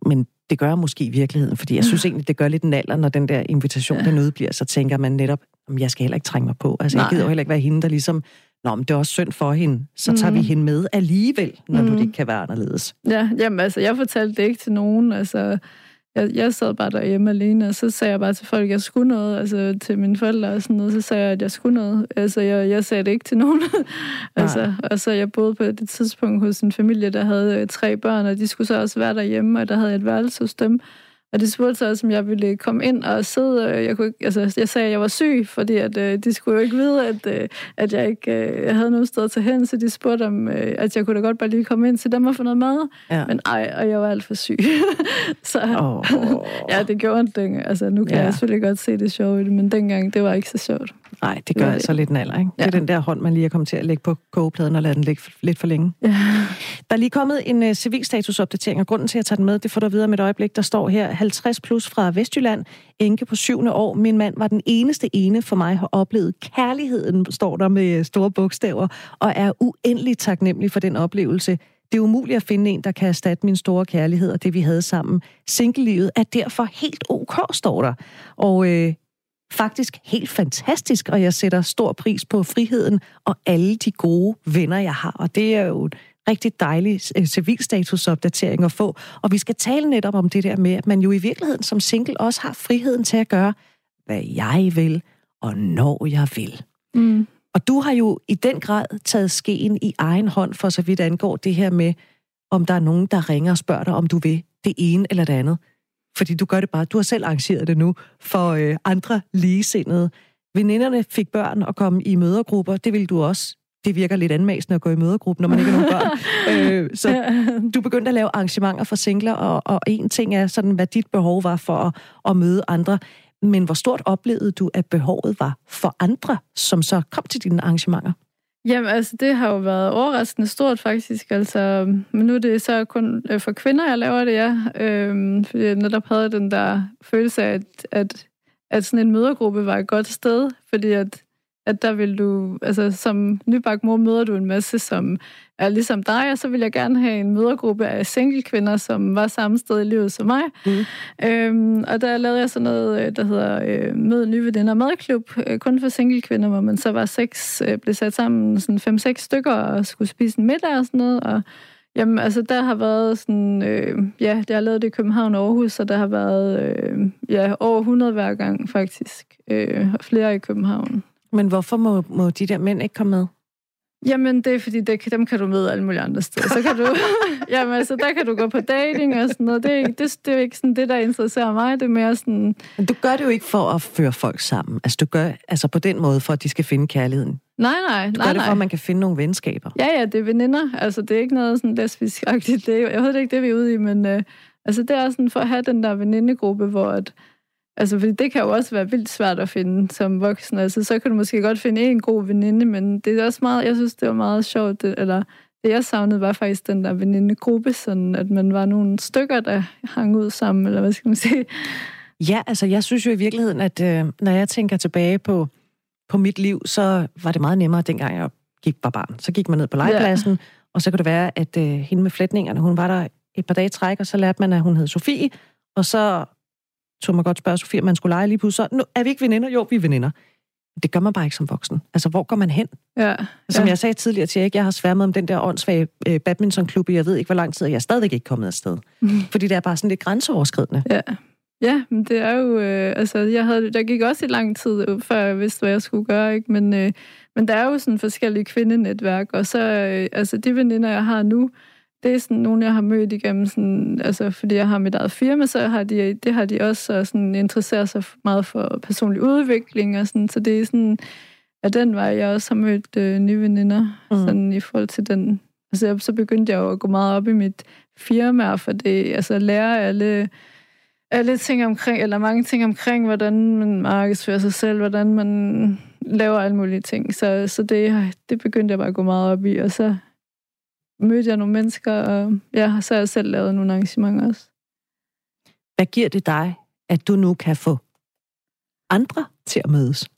Men det gør jeg måske i virkeligheden, fordi jeg synes egentlig, det gør lidt en alder, når den der invitation, Ja. den udbliver, så tænker man netop, "Jamen, jeg skal heller ikke trænge mig på. Altså jeg Nej. gider jo heller ikke være hende, der ligesom, Nå, men det er også synd for hende, så tager Mhm. vi hende med alligevel, når nu Mhm. det ikke kan være anderledes. Ja, jamen altså, jeg fortalte det ikke til nogen. Altså, jeg, jeg sad bare derhjemme alene, og så sagde jeg bare til folk, at jeg skulle noget, altså til mine forældre og sådan noget, så sagde jeg, at jeg skulle noget. Altså, jeg, jeg sagde det ikke til nogen. altså, og så jeg boede på det tidspunkt hos en familie, der havde øh, tre børn, og de skulle så også være derhjemme, og der havde jeg et værelse hos dem. Og de spurgte så også, om jeg ville komme ind og sidde. øh, Jeg, kunne ikke, altså, jeg sagde, at jeg var syg, fordi at, øh, de skulle jo ikke vide, at, øh, at jeg ikke øh, jeg havde noget sted at tage hen. Så de spurgte, om, øh, at jeg kunne da godt bare lige komme ind til dem og få noget mad. Ja. Men ej, og jeg var alt for syg. så Åh. ja, det gjorde ondt dengang. Altså, nu kan ja. jeg selvfølgelig godt se det sjove i det, men dengang, det var ikke så sjovt. Nej, det gør altså lidt en alder, ikke? Ja. Det er den der hånd, man lige er kommet til at lægge på kogepladen og lade den ligge lidt for længe. Ja. Der er lige kommet en uh, civilstatusopdatering, og grunden til, at jeg tager den med, det får du videre med et øjeblik. Der står her, 50 plus fra Vestjylland, enke på syvende år. Min mand var den eneste ene for mig, har oplevet kærligheden, står der med øh, store bogstaver, og er uendelig taknemmelig for den oplevelse. Det er umuligt at finde en, der kan erstatte min store kærlighed og det, vi havde sammen. Singlelivet er derfor helt ok, står der. Og øh, faktisk helt fantastisk, og jeg sætter stor pris på friheden og alle de gode venner, jeg har. Og det er jo en rigtig dejlig øh, civilstatusopdatering at få. Og vi skal tale netop om det der med, at man jo i virkeligheden som single også har friheden til at gøre, hvad jeg vil, og når jeg vil. Mm. Og du har jo i den grad taget skeen i egen hånd, for så vidt angår det her med, om der er nogen, der ringer og spørger dig, om du vil det ene eller det andet. Fordi du gør det bare. Du har selv arrangeret det nu for øh, andre ligesindede. Veninderne fik børn og kom i mødergrupper. Det vil du også. Det virker lidt anmæsende at gå i mødergruppe, når man ikke har nogen børn. øh, så du begyndte at lave arrangementer for singler, og, og en ting er sådan, hvad dit behov var for at, at møde andre. Men hvor stort oplevede du, at behovet var for andre, som så kom til dine arrangementer? Jamen, altså, det har jo været overraskende stort, faktisk. Altså, men nu er det så kun øh, for kvinder, jeg laver det, ja. Øhm, fordi jeg netop havde den der følelse af, at, at, at sådan en mødergruppe var et godt sted, fordi at, at der vil du, altså som nybagt mor møder du en masse, som er ligesom dig, og så vil jeg gerne have en mødergruppe af single kvinder, som var samme sted i livet som mig. Mm. Øhm, og der lavede jeg sådan noget, øh, der hedder øh, Mød nye veninder madklub, øh, kun for single kvinder, hvor man så var seks, øh, blev sat sammen sådan fem-seks stykker og skulle spise en middag og sådan noget, og Jamen, altså, der har været sådan, øh, ja, jeg har lavet det i København og Aarhus, så der har været, øh, ja, over 100 hver gang, faktisk. Øh, og flere i København. Men hvorfor må, må de der mænd ikke komme med? Jamen, det er fordi, det, dem kan du møde alle mulige andre steder. Så kan du, jamen, altså, der kan du gå på dating og sådan noget. Det er, det, det er ikke sådan det, der interesserer mig. Det er mere sådan, Men du gør det jo ikke for at føre folk sammen. Altså, du gør altså på den måde, for at de skal finde kærligheden. nej, nej, Du nej, gør det for, nej. at man kan finde nogle venskaber. Ja, ja, det er veninder. Altså, det er ikke noget sådan lesbisk-agtigt. Det er, jeg ved ikke, det vi er ude i, men øh, altså, det er sådan for at have den der venindegruppe, hvor at, altså, fordi det kan jo også være vildt svært at finde som voksen. Altså, så kan du måske godt finde en god veninde, men det er også meget, jeg synes, det var meget sjovt, det, eller det jeg savnede var faktisk den der venindegruppe, sådan at man var nogle stykker, der hang ud sammen, eller hvad skal man sige. Ja, altså jeg synes jo i virkeligheden, at øh, når jeg tænker tilbage på, på mit liv, så var det meget nemmere, dengang jeg gik var barn. Så gik man ned på legepladsen, ja. og så kunne det være, at øh, hende med flætningerne, hun var der et par dage træk, og så lærte man, at hun hed Sofie, og så tog man godt spørge Sofie, man skulle lege lige pludselig. Så, nu, er vi ikke veninder? Jo, vi er veninder. Det gør man bare ikke som voksen. Altså, hvor går man hen? Ja, Som ja. jeg sagde tidligere til Erik, jeg har sværmet om den der åndssvage øh, badmintonklub, jeg ved ikke, hvor lang tid, og jeg er stadigvæk ikke kommet afsted. Mm. Fordi det er bare sådan lidt grænseoverskridende. Ja. Ja, men det er jo, øh, altså, jeg havde, der gik også i lang tid, øh, før jeg vidste, hvad jeg skulle gøre, ikke? Men, øh, men der er jo sådan forskellige kvindenetværk, og så, øh, altså, de veninder, jeg har nu, det er sådan nogle, jeg har mødt igennem, sådan, altså, fordi jeg har mit eget firma, så har de, det har de også, og sådan, interesserer sig meget for personlig udvikling, og sådan, så det er sådan, af den vej, jeg også har mødt øh, nye veninder, Mm. sådan i forhold til den, altså, så begyndte jeg jo at gå meget op i mit firma, for det, altså, at lære alle alle ting omkring, eller mange ting omkring, hvordan man markedsfører sig selv, hvordan man laver alle mulige ting. Så, så det, det begyndte jeg bare at gå meget op i, og så mødte jeg nogle mennesker, og ja, så har jeg selv lavet nogle arrangementer også. Hvad giver det dig, at du nu kan få andre til at mødes?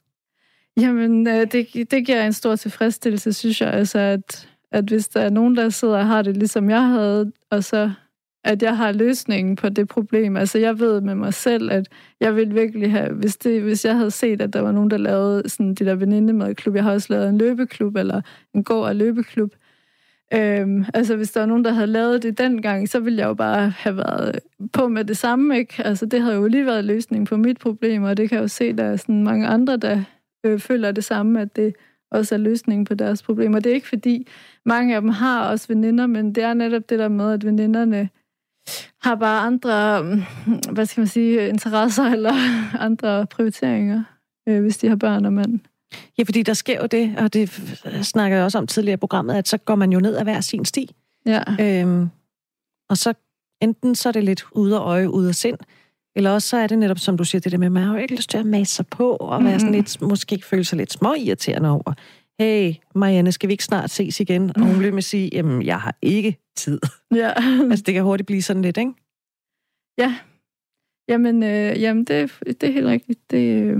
Jamen, øh, det, det giver en stor tilfredsstillelse, synes jeg. Altså, at, at hvis der er nogen, der sidder og har det, ligesom jeg havde, og så at jeg har løsningen på det problem. Altså, jeg ved med mig selv, at jeg vil virkelig have... Hvis, det, hvis jeg havde set, at der var nogen, der lavede sådan de der venindemadklub, jeg har også lavet en løbeklub, eller en gård- og løbeklub. Øhm, altså, hvis der var nogen, der havde lavet det dengang, så ville jeg jo bare have været på med det samme, ikke? Altså, det havde jo lige været løsningen på mit problem, og det kan jeg jo se, der er sådan mange andre, der øh, føler det samme, at det også er løsningen på deres problemer. Det er ikke fordi, mange af dem har også veninder, men det er netop det der med, at veninderne har bare andre, hvad skal man sige, interesser eller andre prioriteringer, øh, hvis de har børn og mand. Ja, fordi der sker jo det, og det snakker jeg også om tidligere i programmet, at så går man jo ned ad hver sin sti. Ja, Øhm, og så enten så er det lidt ude af øje, ude af sind, Eller også så er det netop, som du siger, det der med, at man har jo ikke lyst til at masse sig på, og være sådan lidt, måske ikke føle sig lidt små irriterende over. Hey, Marianne, skal vi ikke snart ses igen? Og hun bliver med at sige, jamen, jeg har ikke tid. Ja. Altså, det kan hurtigt blive sådan lidt, ikke? ja. Jamen, øh, jamen det, det er helt rigtigt. Det, øh,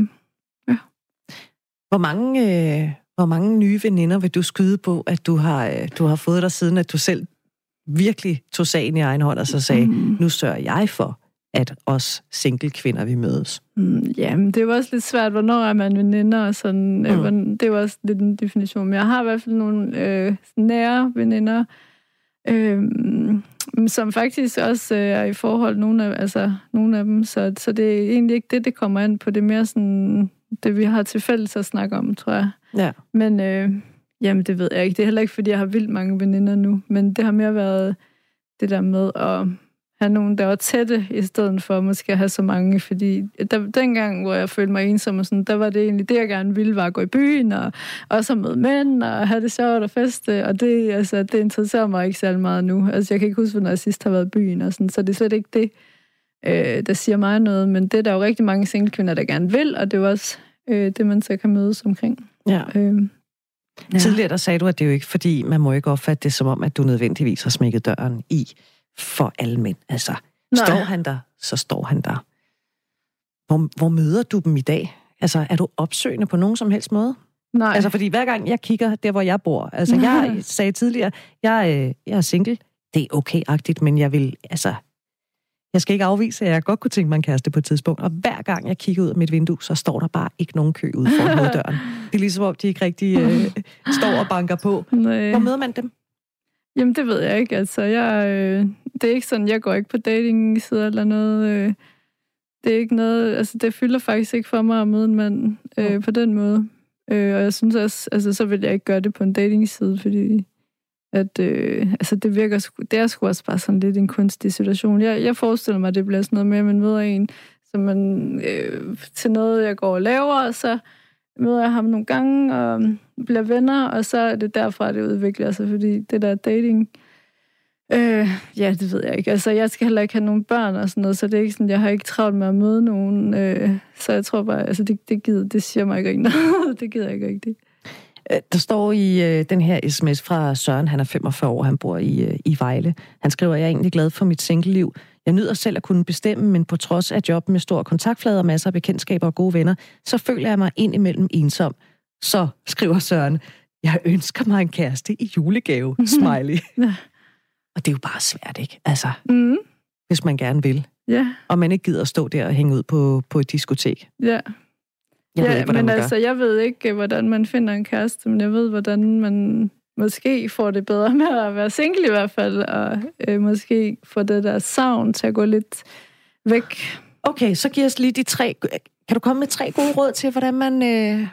Hvor mange, øh, hvor mange nye veninder vil du skyde på, at du har, øh, du har fået dig siden, at du selv virkelig tog sagen i egen hånd og så sagde, Mm. nu sørger jeg for, at os single kvinder, vi mødes. Mm, ja, men det er jo også lidt svært, hvornår er man veninder, og sådan, mm. Mm. øh, hvorn- det er jo også lidt en definition. Men jeg har i hvert fald nogle øh, nære veninder, øh, som faktisk også øh, er i forhold, nogle af, altså, nogle af dem, så, så det er egentlig ikke det, det kommer an på. Det er mere sådan, det vi har til fælles at snakke om, tror jeg. Ja. Men øh, jamen, det ved jeg ikke. Det er heller ikke, fordi jeg har vildt mange veninder nu, men det har mere været det der med at have nogen, der var tætte, i stedet for måske at have så mange, fordi der, dengang, hvor jeg følte mig ensom, og sådan, der var det egentlig det, jeg gerne ville, var at gå i byen, og også møde mænd, og have det sjovt og feste, og det, altså, det interesserer mig ikke særlig meget nu. Altså, jeg kan ikke huske, hvornår jeg sidst har været i byen, og sådan, så det er slet ikke det, øh, der siger mig noget, men det er der jo rigtig mange single kvinder, der gerne vil, og det er jo også øh, det, man så kan mødes omkring. ja. Øh, Ja. Tidligere der sagde du, at det er jo ikke, fordi man må ikke opfatte det som om, at du nødvendigvis har smækket døren i for alle mænd. Altså, Nej. står han der, så står han der. Hvor, hvor møder du dem i dag? Altså, er du opsøgende på nogen som helst måde? nej. Altså, fordi hver gang jeg kigger der, hvor jeg bor, altså, jeg sagde tidligere, jeg, øh, jeg er single, det er okay-agtigt, men jeg vil, altså, jeg skal ikke afvise, at jeg godt kunne tænke mig en kæreste på et tidspunkt. Og hver gang jeg kigger ud af mit vindue, så står der bare ikke nogen kø ude foran hoveddøren. Det er ligesom om, de ikke rigtig øh, står og banker på. nej. Hvor møder man dem? Jamen, det ved jeg ikke. Altså, jeg, øh, det er ikke sådan, jeg går ikke på dating eller noget. Øh, det er ikke noget, altså det fylder faktisk ikke for mig at møde en mand øh, på den måde. Øh, og jeg synes også, altså så vil jeg ikke gøre det på en datingside, fordi at, øh, altså det virker sgu, det er sgu også bare sådan lidt en kunstig situation. Jeg, jeg forestiller mig, at det bliver sådan noget med, at man møder en, som man øh, til noget, jeg går og laver, og så møder jeg ham nogle gange, og bliver venner, og så er det derfra, det udvikler sig, fordi det der dating, øh, ja, det ved jeg ikke. Altså, jeg skal heller ikke have nogen børn og sådan noget, så det er ikke sådan, jeg har ikke travlt med at møde nogen, øh, så jeg tror bare, altså, det, det, gider, det siger mig ikke noget. det gider jeg ikke rigtigt. Øh, Der står i øh, den her sms fra Søren, han er 45 år, han bor i, øh, i Vejle. Han skriver, jeg er egentlig glad for mit single-liv. Jeg nyder selv at kunne bestemme, men på trods af job med stor kontaktflade og masser af bekendtskaber og gode venner, så føler jeg mig indimellem ensom. Så, skriver Søren, jeg ønsker mig en kæreste i julegave, smiley. Ja. og det er jo bare svært, ikke? Altså, Mm, hvis man gerne vil. ja, Og man ikke gider at stå der og hænge ud på, på et diskotek. ja. Jeg ja, ved ikke, hvordan men man gør. altså, jeg ved ikke, hvordan man finder en kæreste, men jeg ved, hvordan man måske får det bedre med at være single i hvert fald, og øh, måske få det der savn til at gå lidt væk. Okay, så giv os lige de tre... Kan du komme med tre gode råd til, hvordan man... Øh...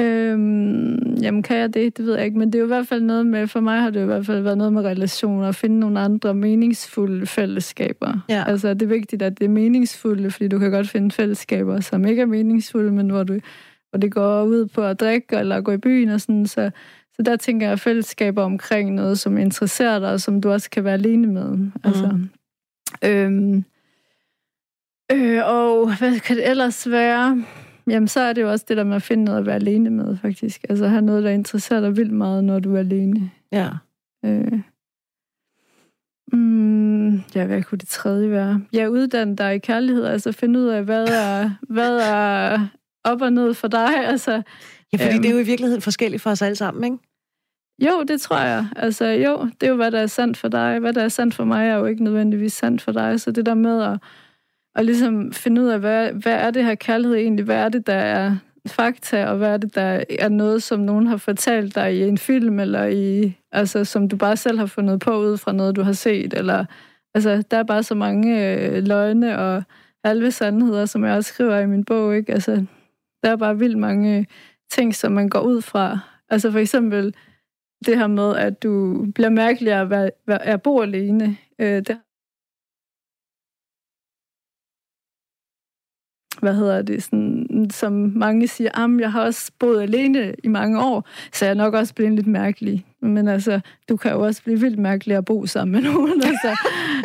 Øhm, jamen, kan jeg det? Det ved jeg ikke, men det er jo i hvert fald noget med, for mig har det jo i hvert fald været noget med relationer, at finde nogle andre meningsfulde fællesskaber. Ja. Altså, det er vigtigt, at det er meningsfulde, fordi du kan godt finde fællesskaber, som ikke er meningsfulde, men hvor, du, hvor det går ud på at drikke eller gå i byen og sådan, så, så der tænker jeg fællesskaber omkring noget, som interesserer dig, og som du også kan være alene med. Mm. Altså, øhm, øh, og hvad kan det ellers være? Jamen, så er det jo også det der med at finde noget at være alene med, faktisk. Altså, have noget, der interesserer dig vildt meget, når du er alene. Ja. Øh. Mm, ja, hvad kunne det tredje være? Ja, uddanne dig i kærlighed, altså finde ud af, hvad er, hvad er op og ned for dig, altså... ja, fordi Øhm. det er jo i virkeligheden forskelligt for os alle sammen, ikke? Jo, det tror jeg. Altså, jo, det er jo, hvad der er sandt for dig. Hvad der er sandt for mig, er jo ikke nødvendigvis sandt for dig. Så det der med at, og ligesom finde ud af, hvad, hvad er det her kærlighed egentlig? Hvad er det, der er fakta, og hvad er det, der er noget, som nogen har fortalt dig i en film, eller i, altså, som du bare selv har fundet på ud fra noget, du har set, eller, altså, der er bare så mange øh, løgne og halve sandheder, som jeg også skriver i min bog, ikke? Altså, der er bare vildt mange ting, som man går ud fra. Altså, for eksempel, det her med, at du bliver mærkelig at, være, være, at bo alene. Øh, det, hvad hedder det, sådan, som mange siger, at jeg har også boet alene i mange år, så jeg er nok også blevet lidt mærkelig. Men altså, du kan jo også blive vildt mærkelig at bo sammen med nogen. Altså,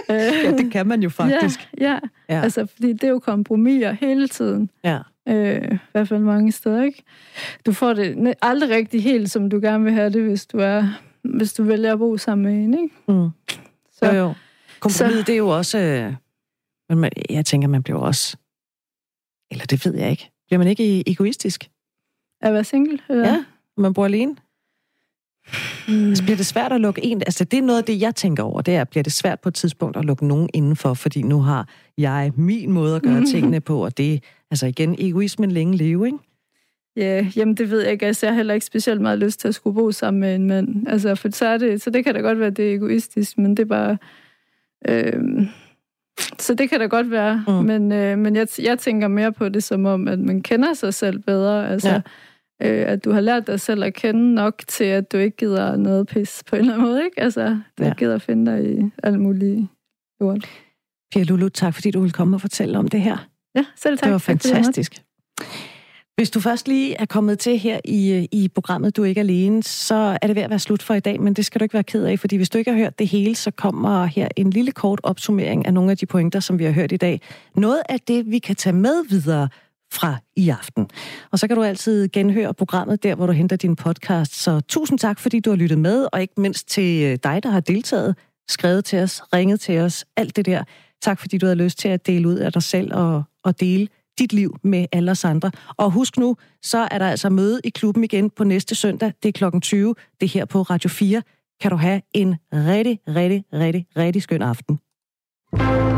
ja, det kan man jo faktisk. Ja, ja. ja. altså, fordi det er jo kompromiser hele tiden. Ja. Øh, I hvert fald mange steder, ikke? Du får det aldrig rigtig helt, som du gerne vil have det, hvis du er hvis du vælger at bo sammen med en, ikke? Mm. Så, jo, jo. Kompromiset, så, det er jo også... Øh, men jeg tænker, man bliver også... Eller det ved jeg ikke. Bliver man ikke egoistisk? At være single? Eller? Ja, man bor alene. Mm. Altså, bliver det svært at lukke en... Altså, det er noget af det, jeg tænker over. Det er, bliver det svært på et tidspunkt at lukke nogen indenfor, fordi nu har jeg min måde at gøre mm. tingene på, og det altså igen, egoismen længe leve, ikke? Ja, jamen det ved jeg ikke. Altså, jeg har heller ikke specielt meget lyst til at skulle bo sammen med en mand. Altså, for så, er det, så det kan da godt være, at det er egoistisk, men det er bare... Øh, så det kan da godt være, mm. men, øh, men jeg, jeg tænker mere på det som om, at man kender sig selv bedre. Altså, ja. øh, at du har lært dig selv at kende nok til, at du ikke gider noget pis på en eller anden måde. Ikke? Altså, du ja. gider finde dig i alle mulige lort. Pia Lulu, tak fordi du ville komme og fortælle om det her. Ja, selv tak. Det var fantastisk. Hvis du først lige er kommet til her i, øh, i programmet Du er ikke alene, så er det ved at være slut for i dag, men det skal du ikke være ked af, fordi hvis du ikke har hørt det hele, så kommer her en lille kort opsummering af nogle af de pointer, som vi har hørt i dag. Noget af det, vi kan tage med videre fra i aften. Og så kan du altid genhøre programmet der, hvor du henter din podcast. Så tusind tak, fordi du har lyttet med, og ikke mindst til øh, dig, der har deltaget, skrevet til os, ringet til os, alt det der. Tak, fordi du har lyst til at dele ud af dig selv og, og dele dit liv med alle os andre. Og husk nu, så er der altså møde i klubben igen på næste søndag. Det er klokken 20. Det er her på Radio 4. Kan du have en rigtig, rigtig, rigtig, rigtig skøn aften.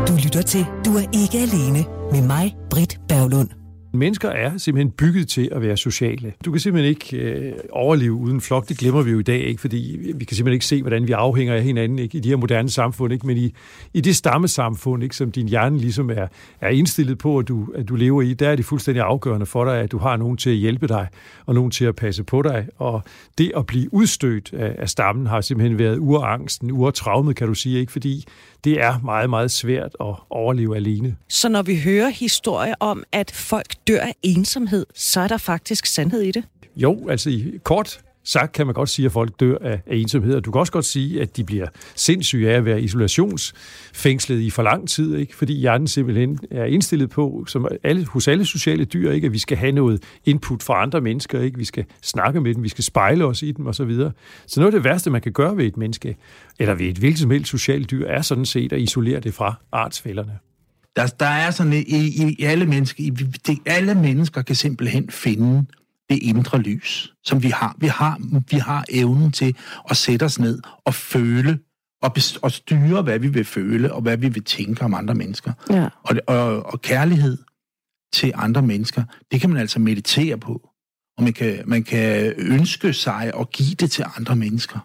Du lytter til Du er ikke alene med mig, Britt Berglund. Mennesker er simpelthen bygget til at være sociale. Du kan simpelthen ikke øh, overleve uden flok. Det glemmer vi jo i dag, ikke? fordi vi kan simpelthen ikke se, hvordan vi afhænger af hinanden ikke? i de her moderne samfund. Ikke? Men i, i det stammesamfund, ikke? som din hjerne ligesom er, er indstillet på, at du, at du lever i, der er det fuldstændig afgørende for dig, at du har nogen til at hjælpe dig, og nogen til at passe på dig. Og det at blive udstødt af, af stammen har simpelthen været urangsten, urtraumet, kan du sige, ikke? fordi det er meget, meget svært at overleve alene. Så når vi hører historier om, at folk dør af ensomhed, så er der faktisk sandhed i det? Jo, altså i kort sagt kan man godt sige, at folk dør af, af ensomhed, og du kan også godt sige, at de bliver sindssyge af at være isolationsfængslet i for lang tid, ikke? fordi hjernen simpelthen er indstillet på, som alle, hos alle sociale dyr, ikke? at vi skal have noget input fra andre mennesker, ikke? vi skal snakke med dem, vi skal spejle os i dem osv. Så, videre. så noget af det værste, man kan gøre ved et menneske, eller ved et hvilket som helst socialt dyr, er sådan set at isolere det fra artsfælderne. Der, der er sådan i, i, i alle mennesker, i, det, alle mennesker kan simpelthen finde det indre lys, som vi har. Vi har, vi har evnen til at sætte os ned og føle og, og styre, hvad vi vil føle og hvad vi vil tænke om andre mennesker. Ja. Og, og, og kærlighed til andre mennesker, det kan man altså meditere på. Og man kan, man kan ønske sig at give det til andre mennesker.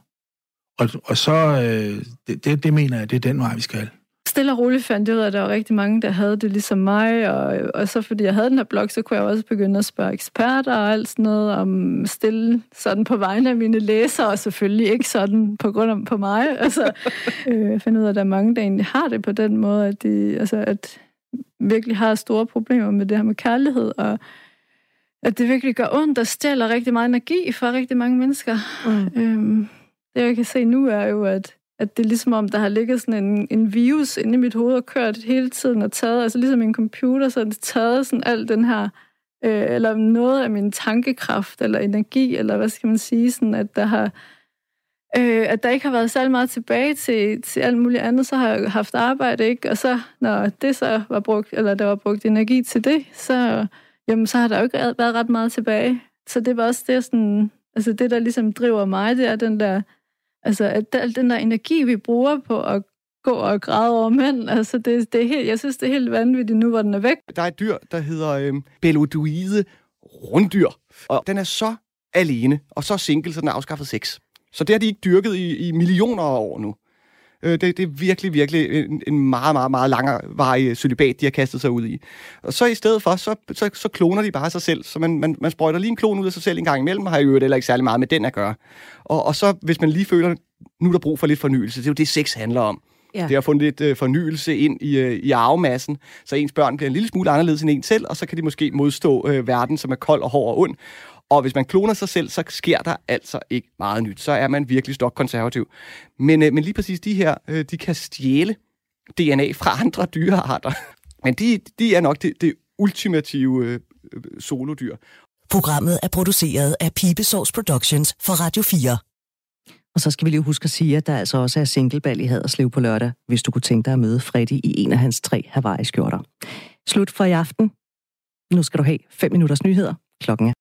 Og, og så, øh, det, det, det mener jeg, det er den vej, vi skal stille og roligt fandt jeg ud af, at der var rigtig mange, der havde det ligesom mig, og, og så fordi jeg havde den her blog, så kunne jeg også begynde at spørge eksperter og alt sådan noget om stille sådan på vegne af mine læsere, og selvfølgelig ikke sådan på grund af på mig. Altså, øh, jeg fandt ud af, at der er mange, der egentlig har det på den måde, at de altså, at virkelig har store problemer med det her med kærlighed, og at det virkelig gør ondt og stjæler rigtig meget energi fra rigtig mange mennesker. Mm. Øhm, det jeg kan se nu er jo, at at det er ligesom om, der har ligget sådan en, en virus inde i mit hoved og kørt hele tiden og taget, altså ligesom en computer, så har det taget sådan al den her, øh, eller noget af min tankekraft eller energi, eller hvad skal man sige, sådan at der har, øh, at der ikke har været særlig meget tilbage til, til alt muligt andet, så har jeg haft arbejde, ikke? Og så, når det så var brugt, eller der var brugt energi til det, så, jamen, så har der jo ikke været ret meget tilbage. Så det var også det, sådan, altså det, der ligesom driver mig, det er den der Altså, at al den der energi, vi bruger på at gå og græde over mænd, altså, det, det er helt, jeg synes, det er helt vanvittigt nu, hvor den er væk. Der er et dyr, der hedder øh, belodoide runddyr, og den er så alene, og så single, så den er afskaffet sex. Så det har de ikke dyrket i, i millioner af år nu. Øh, det, det er virkelig, virkelig en, en meget, meget, meget langvarig celibat, de har kastet sig ud i. Og så i stedet for, så, så, så kloner de bare sig selv. Så man, man, man sprøjter lige en klon ud af sig selv en gang imellem, og har jo heller ikke særlig meget med den at gøre. Og, og så, hvis man lige føler, nu er der brug for lidt fornyelse, det er jo det, sex handler om. Ja. Det har fundet lidt øh, fornyelse ind i, øh, i arvemassen, så ens børn bliver en lille smule anderledes end en selv, og så kan de måske modstå øh, verden, som er kold og hård og ond. Og hvis man kloner sig selv, så sker der altså ikke meget nyt. Så er man virkelig stokkonservativ. Men, øh, men lige præcis de her, øh, de kan stjæle DNA fra andre dyrearter. Men de, de er nok det, det ultimative øh, øh solodyr. Programmet er produceret af Pibesource Productions for Radio 4. Og så skal vi lige huske at sige, at der altså også er singleball i Haderslev på lørdag, hvis du kunne tænke dig at møde Freddy i en af hans tre Hawaii-skjorter. Slut for i aften. Nu skal du have 5 minutters nyheder. Klokken er